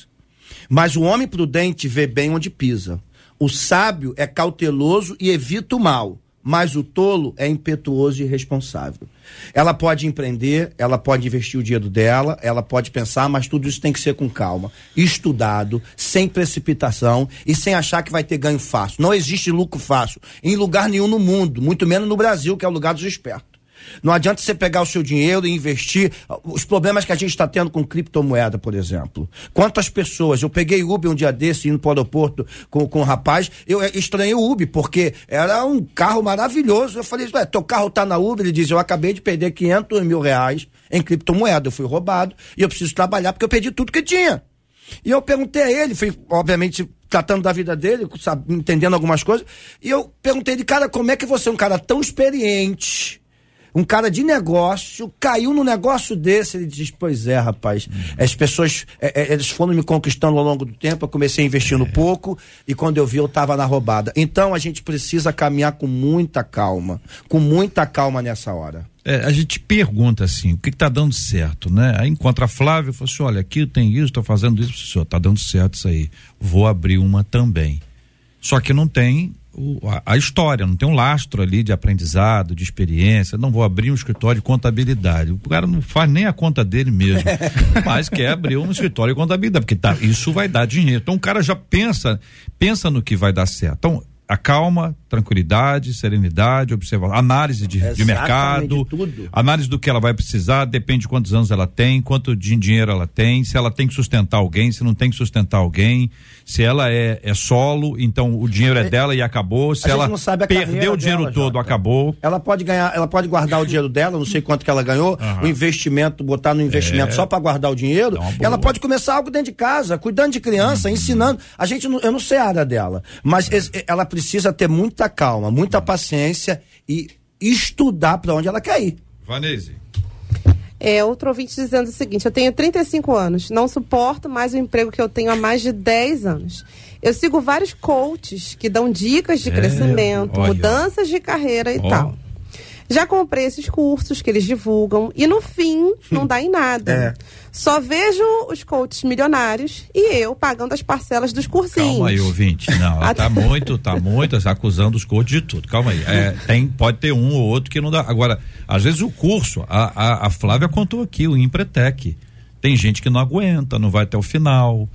mas o homem prudente vê bem onde pisa. O sábio é cauteloso e evita o mal mas o tolo é impetuoso e irresponsável. Ela pode empreender, ela pode investir o dinheiro dela, ela pode pensar, mas tudo isso tem que ser com calma, estudado, sem precipitação e sem achar que vai ter ganho fácil. Não existe lucro fácil em lugar nenhum no mundo, muito menos no Brasil, que é o lugar dos espertos. Não adianta você pegar o seu dinheiro e investir. Os problemas que a gente está tendo com criptomoeda, por exemplo. Quantas pessoas? Eu peguei Uber um dia desse, indo para o aeroporto com, com um rapaz. Eu é, estranhei o Uber, porque era um carro maravilhoso. Eu falei, ué, teu carro tá na Uber? Ele diz, eu acabei de perder 500 mil reais em criptomoeda. Eu fui roubado e eu preciso trabalhar porque eu perdi tudo que tinha. E eu perguntei a ele, fui, obviamente, tratando da vida dele, sabe, entendendo algumas coisas. E eu perguntei ele, cara, como é que você é um cara tão experiente? Um cara de negócio caiu no negócio desse. Ele diz: Pois é, rapaz. As pessoas, é, é, eles foram me conquistando ao longo do tempo. Eu comecei investindo é. pouco e quando eu vi, eu estava na roubada. Então a gente precisa caminhar com muita calma, com muita calma nessa hora. É, a gente pergunta assim, o que está dando certo, né? Aí encontra a Flávia e fala assim: olha, aqui tem isso, estou fazendo isso, senhor, está dando certo isso aí. Vou abrir uma também. Só que não tem o, a, a, história, não tem um lastro ali de aprendizado, de experiência. Não vou abrir um escritório de contabilidade. O cara não faz nem a conta dele mesmo, mas quer abrir um escritório de contabilidade, porque tá, isso vai dar dinheiro. Então o cara já pensa, pensa no que vai dar certo. Então, a calma, tranquilidade, serenidade, observação, análise de, de mercado, tudo. análise do que ela vai precisar, depende de quantos anos ela tem, quanto de dinheiro ela tem, se ela tem que sustentar alguém, se não tem que sustentar alguém, se ela é, é solo, então o dinheiro é, é dela e acabou, se ela perdeu o dinheiro dela, todo, Jota. acabou. Ela pode ganhar, ela pode guardar o dinheiro dela, não sei quanto que ela ganhou, uhum. o investimento, botar no investimento é. só para guardar o dinheiro, ela pode começar algo dentro de casa, cuidando de criança, uhum. ensinando. A gente, eu não sei a área dela, mas ela precisa ter muita calma, muita paciência e estudar para onde ela quer ir. Vanese. É, outro ouvinte dizendo o seguinte: eu tenho 35 anos, não suporto mais o emprego que eu tenho há mais de 10 anos. Eu sigo vários coaches que dão dicas de é, crescimento, olha. mudanças de carreira e tal. Já comprei esses cursos que eles divulgam e no fim não dá em nada. É. Só vejo os coaches milionários e eu pagando as parcelas dos cursinhos. Calma aí, ouvinte. Não, ela tá muito, tá muito acusando os coaches de tudo. Calma aí. É, tem, pode ter um ou outro que não dá. Agora, às vezes o curso, a, a, a Flávia contou aqui, o Empretec. Tem gente que não aguenta, não vai até o final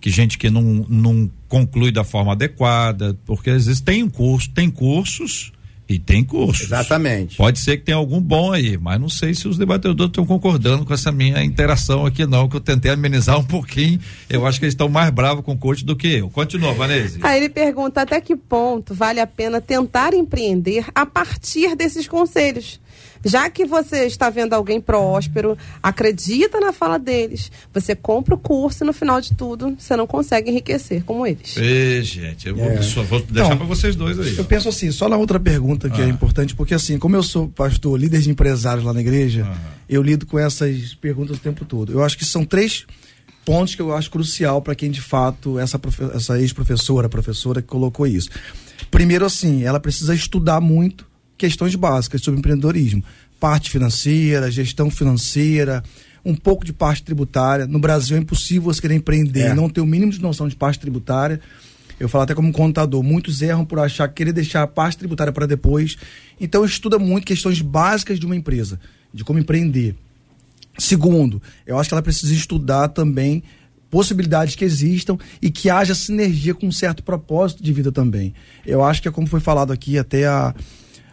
que gente que não, não conclui da forma adequada, porque às vezes tem um curso, tem cursos E tem cursos. Exatamente. Pode ser que tenha algum bom aí, mas não sei se os debatedores estão concordando com essa minha interação aqui, não, que eu tentei amenizar um pouquinho. Eu acho que eles estão mais bravos com o coach do que eu. Continua, Vanessa. Aí ele pergunta até que ponto vale a pena tentar empreender a partir desses conselhos. Já que você está vendo alguém próspero, acredita na fala deles, você compra o curso e no final de tudo você não consegue enriquecer como eles. Ei, gente, eu é. vou, vou deixar então, para vocês dois aí. Eu ó. penso assim, só na outra pergunta que é ah. é importante, porque assim, como eu sou pastor, líder de empresários lá na igreja, ah. eu lido com essas perguntas o tempo todo. Eu acho que são três pontos que eu acho crucial para quem de fato essa, essa ex-professora, professora que colocou isso. Primeiro assim, ela precisa estudar muito questões básicas sobre empreendedorismo. Parte financeira, gestão financeira, um pouco de parte tributária. No Brasil é impossível você querer empreender é. e não ter o mínimo de noção de parte tributária. Eu falo até como contador, muitos erram por achar que querer deixar a parte tributária para depois. Então estuda muito questões básicas de uma empresa, de como empreender. Segundo, eu acho que ela precisa estudar também possibilidades que existam e que haja sinergia com um certo propósito de vida também. Eu acho que é como foi falado aqui, até a,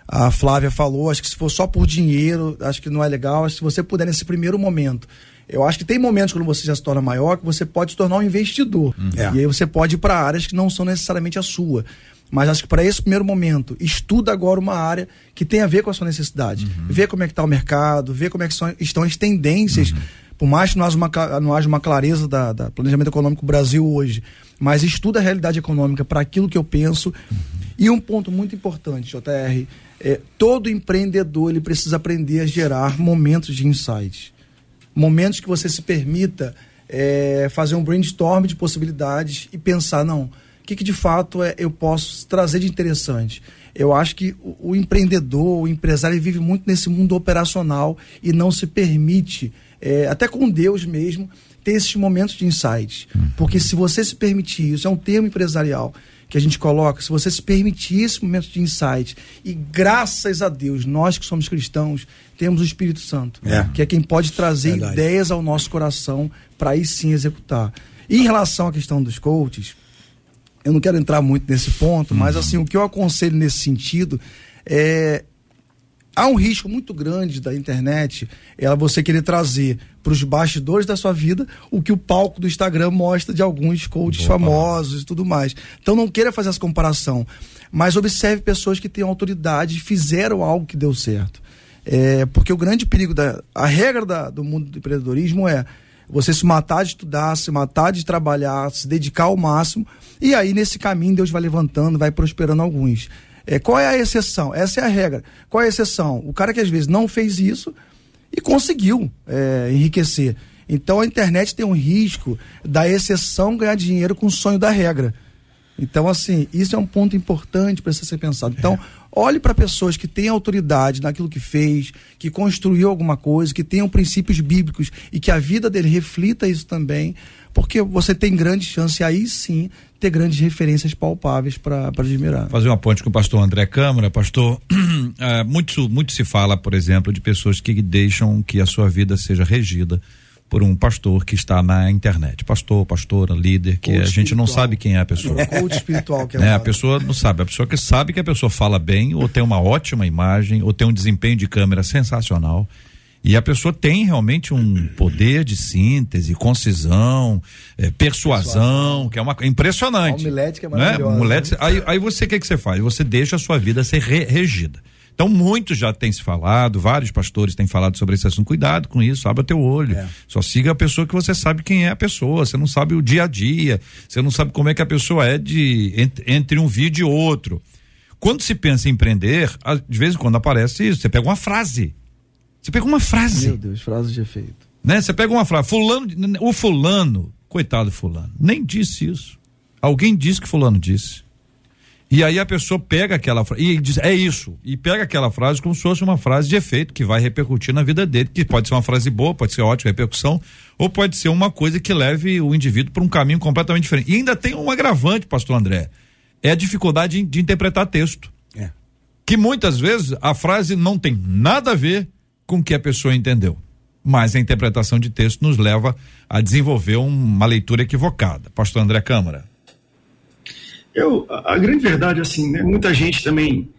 a Flávia falou, acho que se for só por dinheiro, acho que não é legal. Acho que se você puder nesse primeiro momento. Eu acho que tem momentos quando você já se torna maior que você pode se tornar um investidor. Uhum. É. E aí você pode ir para áreas que não são necessariamente a sua. Mas acho que para esse primeiro momento, estuda agora uma área que tem a ver com a sua necessidade. Uhum. Vê como é que está o mercado, vê como é que são, estão as tendências. Uhum. Por mais que não haja uma, não haja uma clareza da, da planejamento econômico do Brasil hoje, mas estuda a realidade econômica para aquilo que eu penso. Uhum. E um ponto muito importante, JR, é, todo empreendedor ele precisa aprender a gerar momentos de insights. Momentos que você se permita é, fazer um brainstorm de possibilidades e pensar, não, o que, que de fato é, eu posso trazer de interessante? Eu acho que o, o empreendedor, o empresário, vive muito nesse mundo operacional e não se permite, é, até com Deus mesmo, ter esses momentos de insights. Uhum. Porque se você se permitir, isso é um termo empresarial, que a gente coloca, se você se permitir esse momento de insight, e graças a Deus, nós que somos cristãos, temos o Espírito Santo, é. que é quem pode trazer Verdade. ideias ao nosso coração para aí sim executar. E em relação à questão dos coaches, eu não quero entrar muito nesse ponto, uhum. mas assim, o que eu aconselho nesse sentido é há um risco muito grande da internet ela você querer trazer para os bastidores da sua vida o que o palco do Instagram mostra de alguns coaches Boa. famosos e tudo mais. Então não queira fazer essa comparação, mas observe pessoas que têm autoridade e fizeram algo que deu certo. É, porque o grande perigo da a regra da, do mundo do empreendedorismo é você se matar de estudar, se matar de trabalhar, se dedicar ao máximo, e aí nesse caminho Deus vai levantando, vai prosperando alguns. É, qual é a exceção? Essa é a regra. Qual é a exceção? O cara que às vezes não fez isso e conseguiu é, enriquecer. Então a internet tem um risco da exceção ganhar dinheiro com o sonho da regra. Então, assim, isso é um ponto importante para ser pensado. Então, é. olhe para pessoas que têm autoridade naquilo que fez, que construiu alguma coisa, que tenham princípios bíblicos e que a vida dele reflita isso também, porque você tem grande chance aí sim ter grandes referências palpáveis para admirar. Fazer uma ponte com o pastor André Câmara, pastor, é, muito, muito se fala, por exemplo, de pessoas que deixam que a sua vida seja regida por um pastor que está na internet. Pastor, pastora, líder, que coach a gente espiritual. não sabe quem é a pessoa. É coach espiritual que é, né? A pessoa não sabe, a pessoa que sabe que a pessoa fala bem, ou tem uma ótima imagem, ou tem um desempenho de câmera sensacional. E a pessoa tem realmente um poder de síntese, concisão, é, persuasão, que é uma impressionante. A omelete que é maravilhosa. Né? Mulete, aí, aí você o que, que você faz? Você deixa a sua vida ser re, regida. Então, muito já tem se falado, vários pastores têm falado sobre esse assunto. Cuidado com isso, abra teu olho. É. Só siga a pessoa que você sabe quem é a pessoa. Você não sabe o dia a dia, você não sabe como é que a pessoa é de entre, entre um vídeo e outro. Quando se pensa em empreender, de vez em quando aparece isso. Você pega uma frase. Você pega uma frase. Meu Deus, frase de efeito. Né? Você pega uma frase. Fulano, o fulano, coitado fulano, nem disse isso. Alguém disse que fulano disse. E aí a pessoa pega aquela frase e diz, é isso. E pega aquela frase como se fosse uma frase de efeito que vai repercutir na vida dele, que pode ser uma frase boa, pode ser ótima repercussão, ou pode ser uma coisa que leve o indivíduo para um caminho completamente diferente. E ainda tem um agravante, pastor André. É a dificuldade de, de interpretar texto. É. Que muitas vezes a frase não tem nada a ver com o que a pessoa entendeu. Mas a interpretação de texto nos leva a desenvolver uma leitura equivocada. Pastor André Câmara. Eu, a grande verdade, assim, né, muita gente também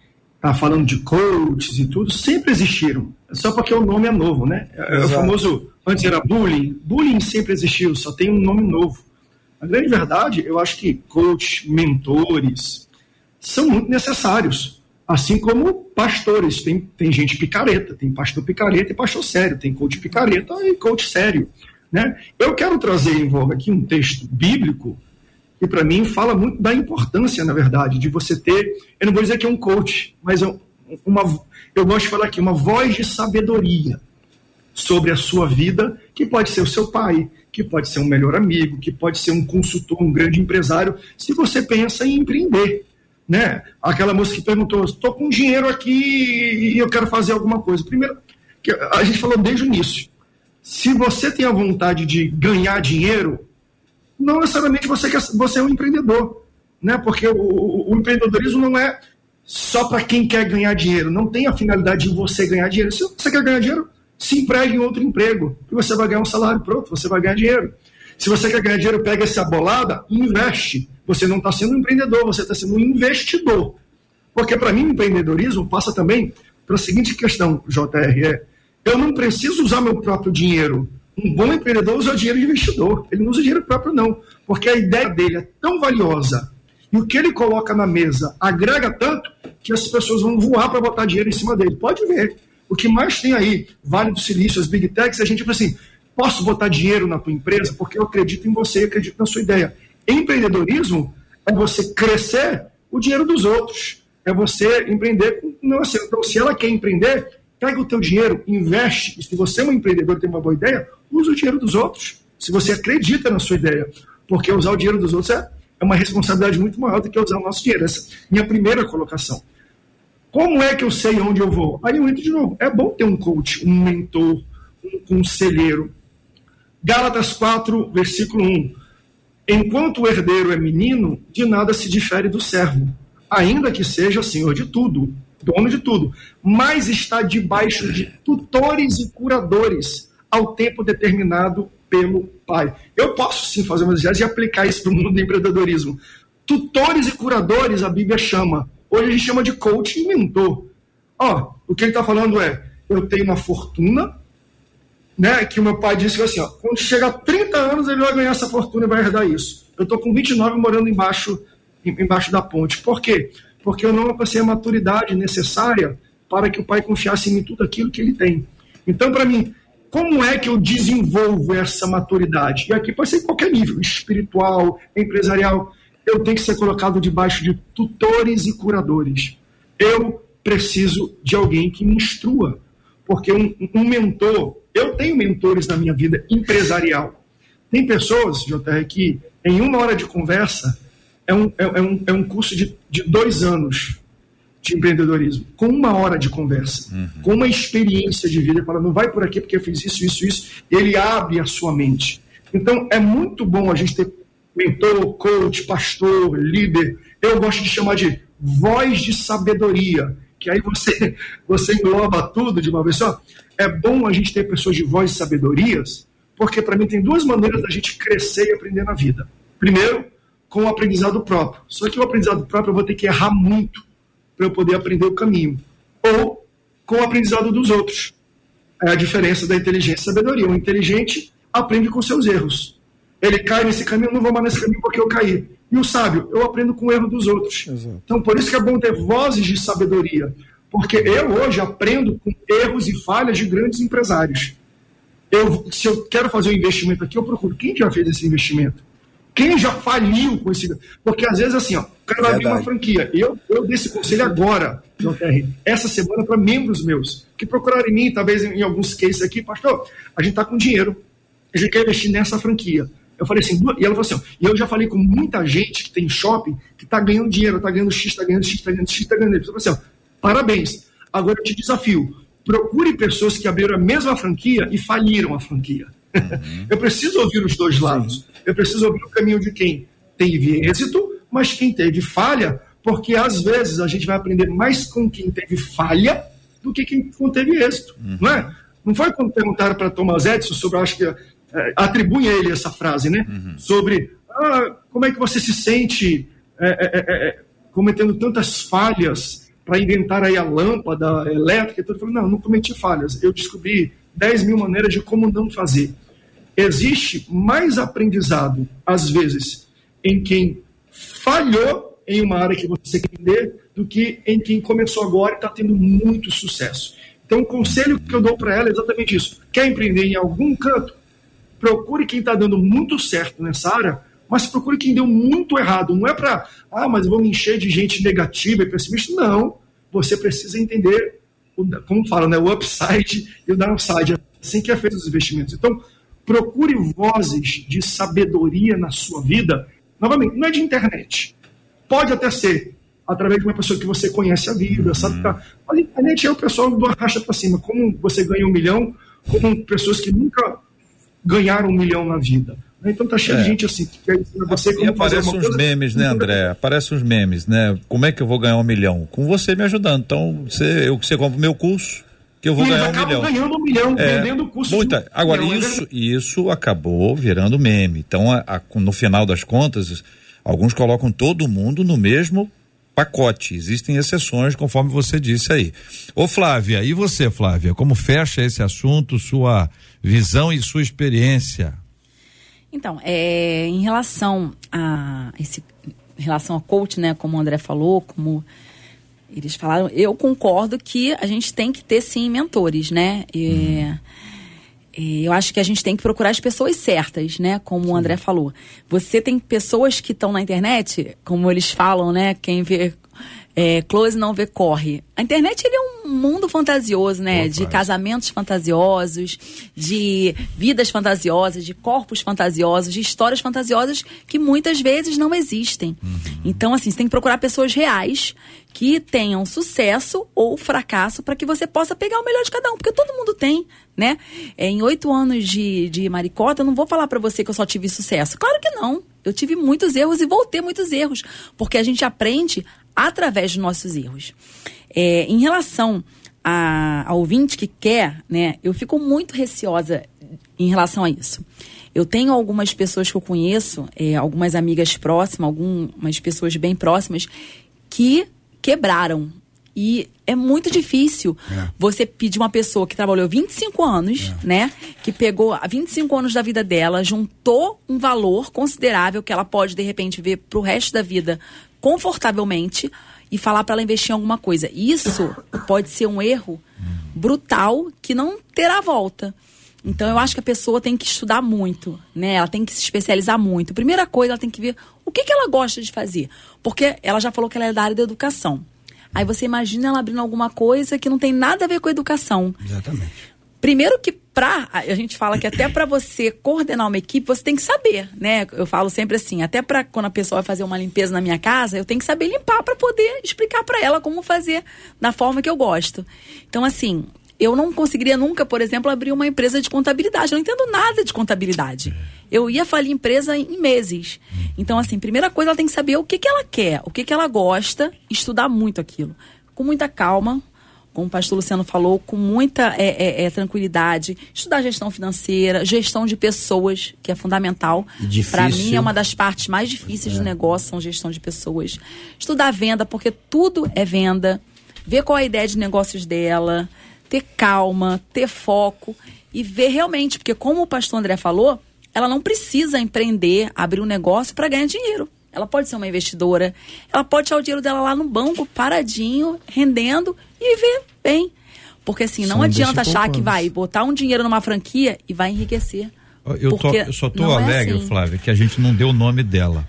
tá falando de coaches e tudo, sempre existiram. Só porque o nome é novo, né? É, é o famoso, antes era bullying. Bullying sempre existiu, só tem um nome novo. A grande verdade, eu acho que coaches, mentores, são muito necessários. Assim como pastores. Tem, tem gente picareta, tem pastor picareta e pastor sério. Tem coach picareta e coach sério. Né? Eu quero trazer em voga aqui um texto bíblico que para mim fala muito da importância, na verdade, de você ter, eu não vou dizer que é um coach, mas é uma, eu gosto de falar aqui, uma voz de sabedoria sobre a sua vida, que pode ser o seu pai, que pode ser um melhor amigo, que pode ser um consultor, um grande empresário, se você pensa em empreender. Né? Aquela moça que perguntou: estou com dinheiro aqui e eu quero fazer alguma coisa. Primeiro, a gente falou desde o início. Se você tem a vontade de ganhar dinheiro, não necessariamente você, quer, você é um empreendedor. Né? Porque o, o, o empreendedorismo não é só para quem quer ganhar dinheiro. Não tem a finalidade de você ganhar dinheiro. Se você quer ganhar dinheiro, se empregue em outro emprego. E você vai ganhar um salário pronto, você vai ganhar dinheiro. Se você quer ganhar dinheiro, pega essa bolada investe. Você não está sendo um empreendedor, você está sendo um investidor. Porque para mim, empreendedorismo passa também para a seguinte questão, JR, é, eu não preciso usar meu próprio dinheiro. Um bom empreendedor usa o dinheiro de investidor. Ele não usa dinheiro próprio, não. Porque a ideia dele é tão valiosa e o que ele coloca na mesa agrega tanto que as pessoas vão voar para botar dinheiro em cima dele. Pode ver. O que mais tem aí, Vale do Silício, as Big Techs, a gente fala assim, posso botar dinheiro na tua empresa porque eu acredito em você, eu acredito na sua ideia. Empreendedorismo é você crescer o dinheiro dos outros. É você empreender com não assim, Então, se ela quer empreender, pega o teu dinheiro, investe. E se você é um empreendedor e tem uma boa ideia, usa o dinheiro dos outros. Se você acredita na sua ideia. Porque usar o dinheiro dos outros é, é uma responsabilidade muito maior do que usar o nosso dinheiro. Essa é minha primeira colocação. Como é que eu sei onde eu vou? Aí eu entro de novo. É bom ter um coach, um mentor, um conselheiro. Gálatas 4, versículo 1. Enquanto o herdeiro é menino, de nada se difere do servo, ainda que seja senhor de tudo, dono de tudo, mas está debaixo de tutores e curadores ao tempo determinado pelo pai. Eu posso sim fazer uma exegese e aplicar isso para o mundo do empreendedorismo. Tutores e curadores a Bíblia chama. Hoje a gente chama de coach e mentor. Ó, o que ele está falando é: eu tenho uma fortuna, né? Que o meu pai disse assim: ó, quando chega a 30 anos ele vai ganhar essa fortuna e vai herdar isso. Eu estou com 29 morando embaixo, embaixo da ponte. Por quê? Porque eu não alcancei a maturidade necessária para que o pai confiasse em mim tudo aquilo que ele tem. Então, para mim, como é que eu desenvolvo essa maturidade? E aqui pode ser em qualquer nível, espiritual, empresarial. Eu tenho que ser colocado debaixo de tutores e curadores. Eu preciso de alguém que me instrua. Porque um, um mentor, eu tenho mentores na minha vida empresarial. Tem pessoas, JR, que em uma hora de conversa é um, é, é um, é um curso de, de dois anos de empreendedorismo, com uma hora de conversa, uhum. com uma experiência de vida, fala, não vai por aqui porque eu fiz isso, isso, isso, ele abre a sua mente. Então, é muito bom a gente ter mentor, coach, pastor, líder, eu gosto de chamar de voz de sabedoria, que aí você, você engloba tudo de uma vez só. É bom a gente ter pessoas de voz de sabedorias, porque para mim tem duas maneiras da gente crescer e aprender na vida. Primeiro, com o aprendizado próprio. Só que o aprendizado próprio eu vou ter que errar muito para eu poder aprender o caminho. Ou com o aprendizado dos outros. É a diferença da inteligência e sabedoria. O inteligente aprende com seus erros. Ele cai nesse caminho, não vou mais nesse caminho porque eu caí. E o sábio, eu aprendo com o erro dos outros. Exato. Então, por isso que é bom ter vozes de sabedoria. Porque eu hoje aprendo com erros e falhas de grandes empresários. Eu, se eu quero fazer um investimento aqui, eu procuro quem já fez esse investimento. Quem já faliu com esse. Porque às vezes, assim, ó, o cara vai abrir uma franquia. Eu, eu dei esse conselho agora, JR, essa semana, para membros meus, que procuraram em mim, talvez em, em alguns cases aqui, pastor, a gente está com dinheiro, a gente quer investir nessa franquia. Eu falei assim, e ela falou assim, e eu já falei com muita gente que tem shopping que está ganhando dinheiro, está ganhando X, está ganhando X, está ganhando X, está ganhando Y. Eu falei assim, parabéns. Agora eu te desafio. Procure pessoas que abriram a mesma franquia e faliram a franquia. Uhum. Eu preciso ouvir os dois lados. Eu preciso ouvir o caminho de quem teve êxito, mas quem teve falha, porque às vezes a gente vai aprender mais com quem teve falha do que quem teve êxito, uhum. não é? Não foi quando perguntaram para Thomas Edison sobre, acho que é, atribuem a ele essa frase, né? Uhum. Sobre ah, como é que você se sente é, é, é, cometendo tantas falhas para inventar aí a lâmpada elétrica, então eu falei, não, não cometi falhas. Eu descobri 10 mil maneiras de como não fazer. Existe mais aprendizado, às vezes, em quem falhou em uma área que você quer entender do que em quem começou agora e está tendo muito sucesso. Então, o conselho que eu dou para ela é exatamente isso. Quer empreender em algum canto? Procure quem está dando muito certo nessa área, mas procure quem deu muito errado. Não é para, ah, mas eu vou me encher de gente negativa e pessimista. Não. Você precisa entender, como fala, né, o upside e o downside. É assim que é feito os investimentos. Então, procure vozes de sabedoria na sua vida. Novamente, não é de internet. Pode até ser, através de uma pessoa que você conhece a vida, sabe? Uhum. Mas a internet é o pessoal do arracha para cima. Como você ganha um milhão, como pessoas que nunca ganharam um milhão na vida. Né? Então tá cheio é. de gente assim que quer ensinar você como e aparecem uns coisa, memes, né, André? Aparecem uns memes, né? Como é que eu vou ganhar um milhão? Com você me ajudando. Então, você, eu, você compra o meu curso, que eu vou ganhar um milhão. ganhando um milhão, é, vendendo o curso. Muita. Agora, milhão, isso, isso acabou virando meme. Então, a, a, no final das contas, alguns colocam todo mundo no mesmo pacote. Existem exceções, conforme você disse aí. Ô Flávia, e você, Flávia, como fecha esse assunto, sua visão e sua experiência? Então, é, em relação a esse em relação a coach, né, como o André falou, como eles falaram, eu concordo que a gente tem que ter sim mentores, né? E, uhum. Eu acho que a gente tem que procurar as pessoas certas, né? Como Sim. o André falou. Você tem pessoas que estão na internet, como eles falam, né? Quem vê é, close não vê corre. A internet ele é um mundo fantasioso, né? De casamentos fantasiosos, de vidas fantasiosas, de corpos fantasiosos, de histórias fantasiosas que muitas vezes não existem. Uhum. Então, assim, você tem que procurar pessoas reais que tenham sucesso ou fracasso para que você possa pegar o melhor de cada um, porque todo mundo tem, né? É, em oito anos de, de maricota, eu não vou falar para você que eu só tive sucesso. Claro que não. Eu tive muitos erros e vou ter muitos erros, porque a gente aprende através dos nossos erros. É, em relação a, ao ouvinte que quer, né, eu fico muito receosa em relação a isso. Eu tenho algumas pessoas que eu conheço, é, algumas amigas próximas, algumas pessoas bem próximas, que quebraram. E é muito difícil é. você pedir uma pessoa que trabalhou 25 anos, é. né? Que pegou 25 anos da vida dela, juntou um valor considerável que ela pode, de repente, ver pro resto da vida confortavelmente e falar para ela investir em alguma coisa. Isso pode ser um erro brutal que não terá volta. Então eu acho que a pessoa tem que estudar muito, né? Ela tem que se especializar muito. Primeira coisa, ela tem que ver o que, que ela gosta de fazer. Porque ela já falou que ela é da área da educação. Aí você imagina ela abrindo alguma coisa que não tem nada a ver com a educação. Exatamente. Primeiro que pra, a gente fala que até para você coordenar uma equipe, você tem que saber, né? Eu falo sempre assim, até para quando a pessoa vai fazer uma limpeza na minha casa, eu tenho que saber limpar para poder explicar para ela como fazer da forma que eu gosto. Então assim, eu não conseguiria nunca, por exemplo, abrir uma empresa de contabilidade. Eu não entendo nada de contabilidade. Eu ia falir empresa em meses. Então, assim, primeira coisa, ela tem que saber o que, que ela quer, o que, que ela gosta, estudar muito aquilo. Com muita calma, como o pastor Luciano falou, com muita é, é, é, tranquilidade, estudar gestão financeira, gestão de pessoas, que é fundamental. Para mim é uma das partes mais difíceis do é. negócio, são gestão de pessoas. Estudar venda, porque tudo é venda. Ver qual é a ideia de negócios dela ter calma, ter foco e ver realmente, porque como o pastor André falou, ela não precisa empreender, abrir um negócio para ganhar dinheiro. Ela pode ser uma investidora, ela pode tirar o dinheiro dela lá no banco, paradinho, rendendo e viver bem. Porque assim, não adianta achar que vai botar um dinheiro numa franquia e vai enriquecer. Eu, tô, eu só tô é alegre, é assim. Flávia, que a gente não deu o nome dela.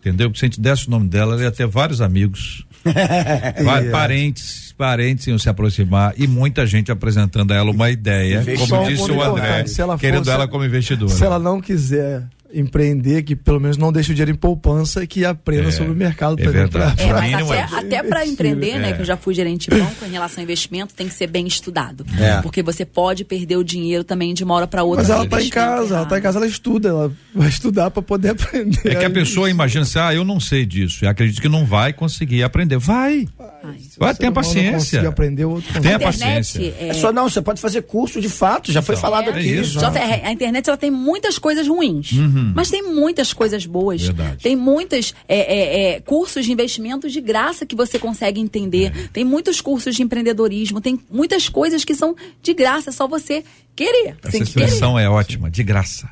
Entendeu? Porque se a gente desse o nome dela, ela ia ter vários amigos, vários parentes parentes iam se aproximar e muita gente apresentando a ela uma ideia, como disse o André, querendo fosse, ela como investidora. Se ela não quiser empreender, que pelo menos não deixe o dinheiro em poupança e que aprenda é, sobre o mercado é também. Pra, é, mas até, é até para empreender, né, que eu já fui gerente de banco, em relação ao investimento, tem que ser bem estudado. É. Porque você pode perder o dinheiro também de uma hora para outra. Mas ela está em casa, ela está em casa, ela estuda, ela vai estudar para poder aprender. É que a pessoa imagina assim, ah, eu não sei disso, eu acredito que não vai conseguir aprender. Vai! Vai, vai tenha paciência. aprender, outro tenha paciência. É... é... só não, você pode fazer curso de fato, já foi então, falado aqui. Isso, JR, a internet ela tem muitas coisas ruins. Uhum. Uhum. Mas tem muitas coisas boas. Verdade. Tem muitos é, é, é, cursos de investimentos de graça que você consegue entender. É. Tem muitos cursos de empreendedorismo. Tem muitas coisas que são de graça, é só você querer. Essa expressão querer. é ótima, de graça.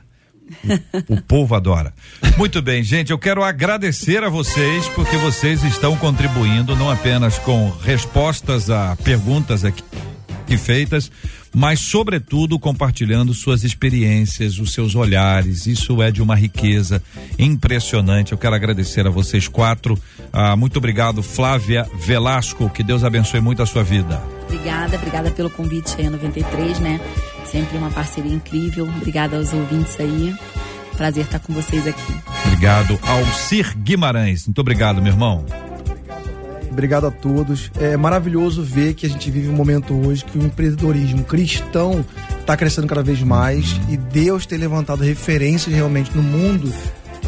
O, o povo adora. Muito bem, gente, eu quero agradecer a vocês porque vocês estão contribuindo não apenas com respostas a perguntas aqui feitas, mas sobretudo compartilhando suas experiências, os seus olhares. Isso é de uma riqueza impressionante. Eu quero agradecer a vocês quatro. Ah, muito obrigado, Flávia Velasco. Que Deus abençoe muito a sua vida. Obrigada, obrigada pelo convite aí a 93, né? Sempre uma parceria incrível. Obrigada aos ouvintes aí. Prazer estar com vocês aqui. Obrigado ao Cir Guimarães. Muito obrigado, meu irmão. Obrigado a todos. É maravilhoso ver que a gente vive um momento hoje que o empreendedorismo cristão está crescendo cada vez mais e Deus tem levantado referências realmente no mundo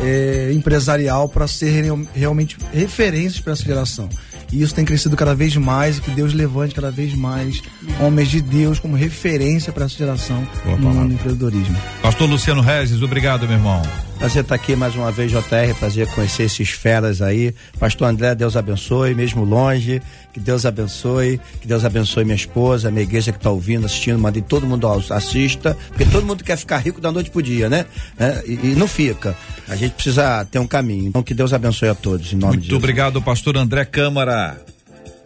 é, empresarial para serem realmente referências para essa geração. E isso tem crescido cada vez mais e que Deus levante cada vez mais homens de Deus como referência para essa geração Boa no mundo do empreendedorismo. Pastor Luciano Regis, obrigado, meu irmão. Prazer estar aqui mais uma vez, JR. Prazer conhecer esses feras aí. Pastor André, Deus abençoe, mesmo longe. Que Deus abençoe. Que Deus abençoe minha esposa, minha igreja que está ouvindo, assistindo. Mandei todo mundo assista. Porque todo mundo quer ficar rico da noite pro dia, né? É, e, e, não fica. A gente precisa ter um caminho. Então, que Deus abençoe a todos. Em nome Muito de Jesus. obrigado, pastor André Câmara.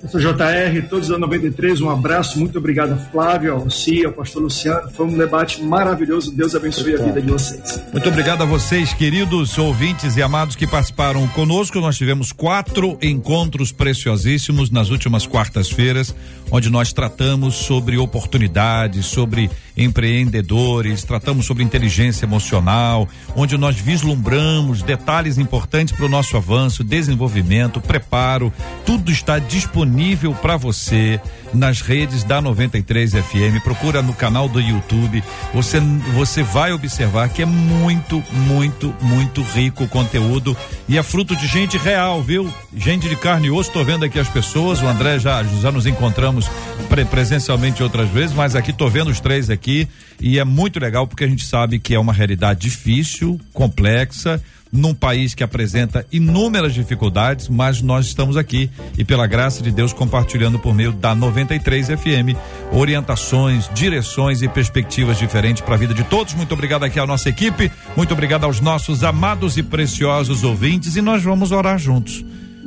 Sou JR, todos da 93, um abraço, muito obrigado a Flávio, ao Cia, ao pastor Luciano. Foi um debate maravilhoso. Deus abençoe a vida de vocês. Muito obrigado a vocês, queridos ouvintes e amados que participaram conosco. Nós tivemos quatro encontros preciosíssimos nas últimas quartas-feiras, onde nós tratamos sobre oportunidades, sobre empreendedores, tratamos sobre inteligência emocional, onde nós vislumbramos detalhes importantes para o nosso avanço, desenvolvimento, preparo. Tudo está disponível para você nas redes da 93 FM. Procura no canal do YouTube. Você você vai observar que é muito, muito, muito rico o conteúdo e é fruto de gente real, viu? Gente de carne e osso. Estou vendo aqui as pessoas. O André já já nos encontramos pre presencialmente outras vezes, mas aqui estou vendo os três aqui e é muito legal porque a gente sabe que é uma realidade difícil, complexa num país que apresenta inúmeras dificuldades, mas nós estamos aqui e pela graça de Deus compartilhando por meio da 93 FM orientações, direções e perspectivas diferentes para a vida de todos. Muito obrigado aqui à nossa equipe, muito obrigado aos nossos amados e preciosos ouvintes e nós vamos orar juntos.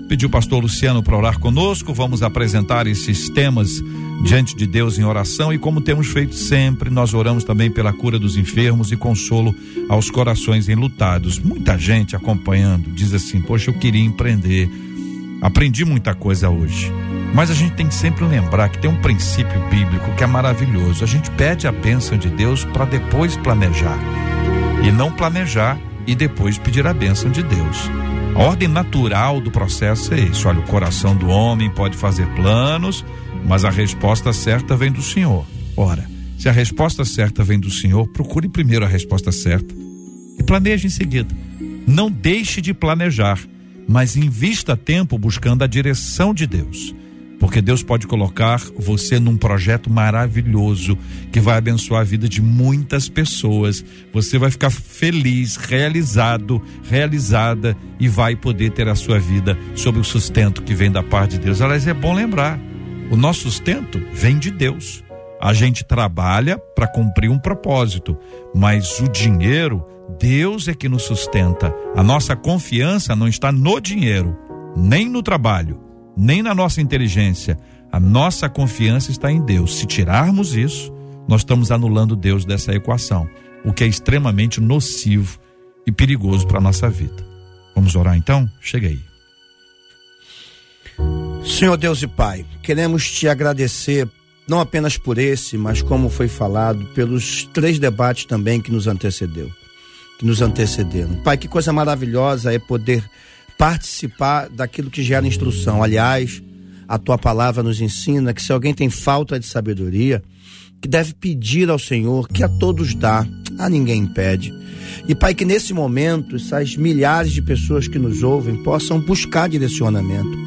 Pediu o pastor Luciano para orar conosco, vamos apresentar esses temas diante de Deus em oração e como temos feito sempre, nós oramos também pela cura dos enfermos e consolo aos corações enlutados. Muita gente acompanhando diz assim: "Poxa, eu queria empreender. Aprendi muita coisa hoje". Mas a gente tem que sempre lembrar que tem um princípio bíblico que é maravilhoso. A gente pede a bênção de Deus para depois planejar. E não planejar e depois pedir a bênção de Deus. A ordem natural do processo é isso. Olha, o coração do homem pode fazer planos, mas a resposta certa vem do Senhor. Ora, se a resposta certa vem do Senhor, procure primeiro a resposta certa e planeje em seguida. Não deixe de planejar, mas invista tempo buscando a direção de Deus porque Deus pode colocar você num projeto maravilhoso que vai abençoar a vida de muitas pessoas. Você vai ficar feliz, realizado, realizada e vai poder ter a sua vida sob o sustento que vem da parte de Deus. Aliás, é bom lembrar: o nosso sustento vem de Deus. A gente trabalha para cumprir um propósito, mas o dinheiro, Deus é que nos sustenta. A nossa confiança não está no dinheiro, nem no trabalho nem na nossa inteligência. A nossa confiança está em Deus. Se tirarmos isso, nós estamos anulando Deus dessa equação, o que é extremamente nocivo e perigoso para a nossa vida. Vamos orar então? Chega aí. Senhor Deus e Pai, queremos te agradecer não apenas por esse, mas como foi falado, pelos três debates também que nos antecedeu, que nos antecederam. Pai, que coisa maravilhosa é poder participar daquilo que gera instrução. Aliás, a tua palavra nos ensina que se alguém tem falta de sabedoria, que deve pedir ao Senhor, que a todos dá, a ninguém impede. E Pai, que nesse momento essas milhares de pessoas que nos ouvem possam buscar direcionamento,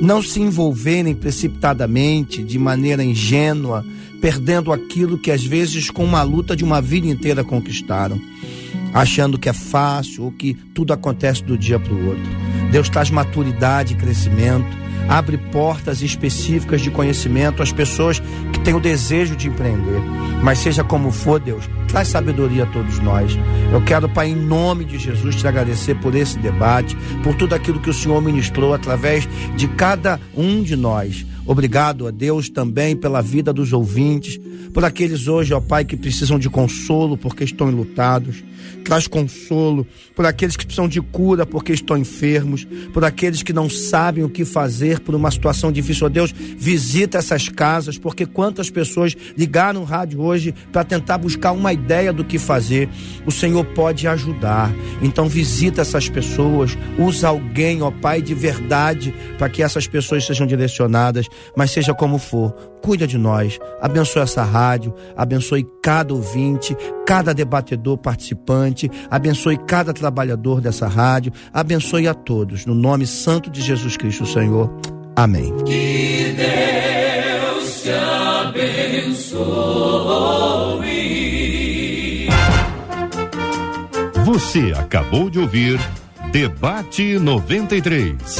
não se envolverem precipitadamente, de maneira ingênua, perdendo aquilo que às vezes com uma luta de uma vida inteira conquistaram achando que é fácil ou que tudo acontece do dia para o outro. Deus traz maturidade e crescimento abre portas específicas de conhecimento às pessoas que têm o desejo de empreender. Mas seja como for, Deus, traz sabedoria a todos nós. Eu quero, Pai, em nome de Jesus, te agradecer por esse debate, por tudo aquilo que o Senhor ministrou através de cada um de nós. Obrigado a Deus também pela vida dos ouvintes, por aqueles hoje, ó Pai, que precisam de consolo porque estão enlutados traz consolo por aqueles que precisam de cura porque estão enfermos, por aqueles que não sabem o que fazer por uma situação difícil. Ó Deus, visita essas casas, porque quantas pessoas ligaram o rádio hoje para tentar buscar uma ideia do que fazer. O Senhor pode ajudar. Então visita essas pessoas, usa alguém, ó Pai, de verdade, para que essas pessoas sejam direcionadas, mas seja como for, cuida de nós, abençoe essa rádio, abençoe cada ouvinte, cada debatedor participante, abençoe cada trabalhador dessa rádio, abençoe a todos, no nome santo de Jesus Cristo, Senhor. Amém. Que Deus te abençoe. Você acabou de ouvir Debate 93.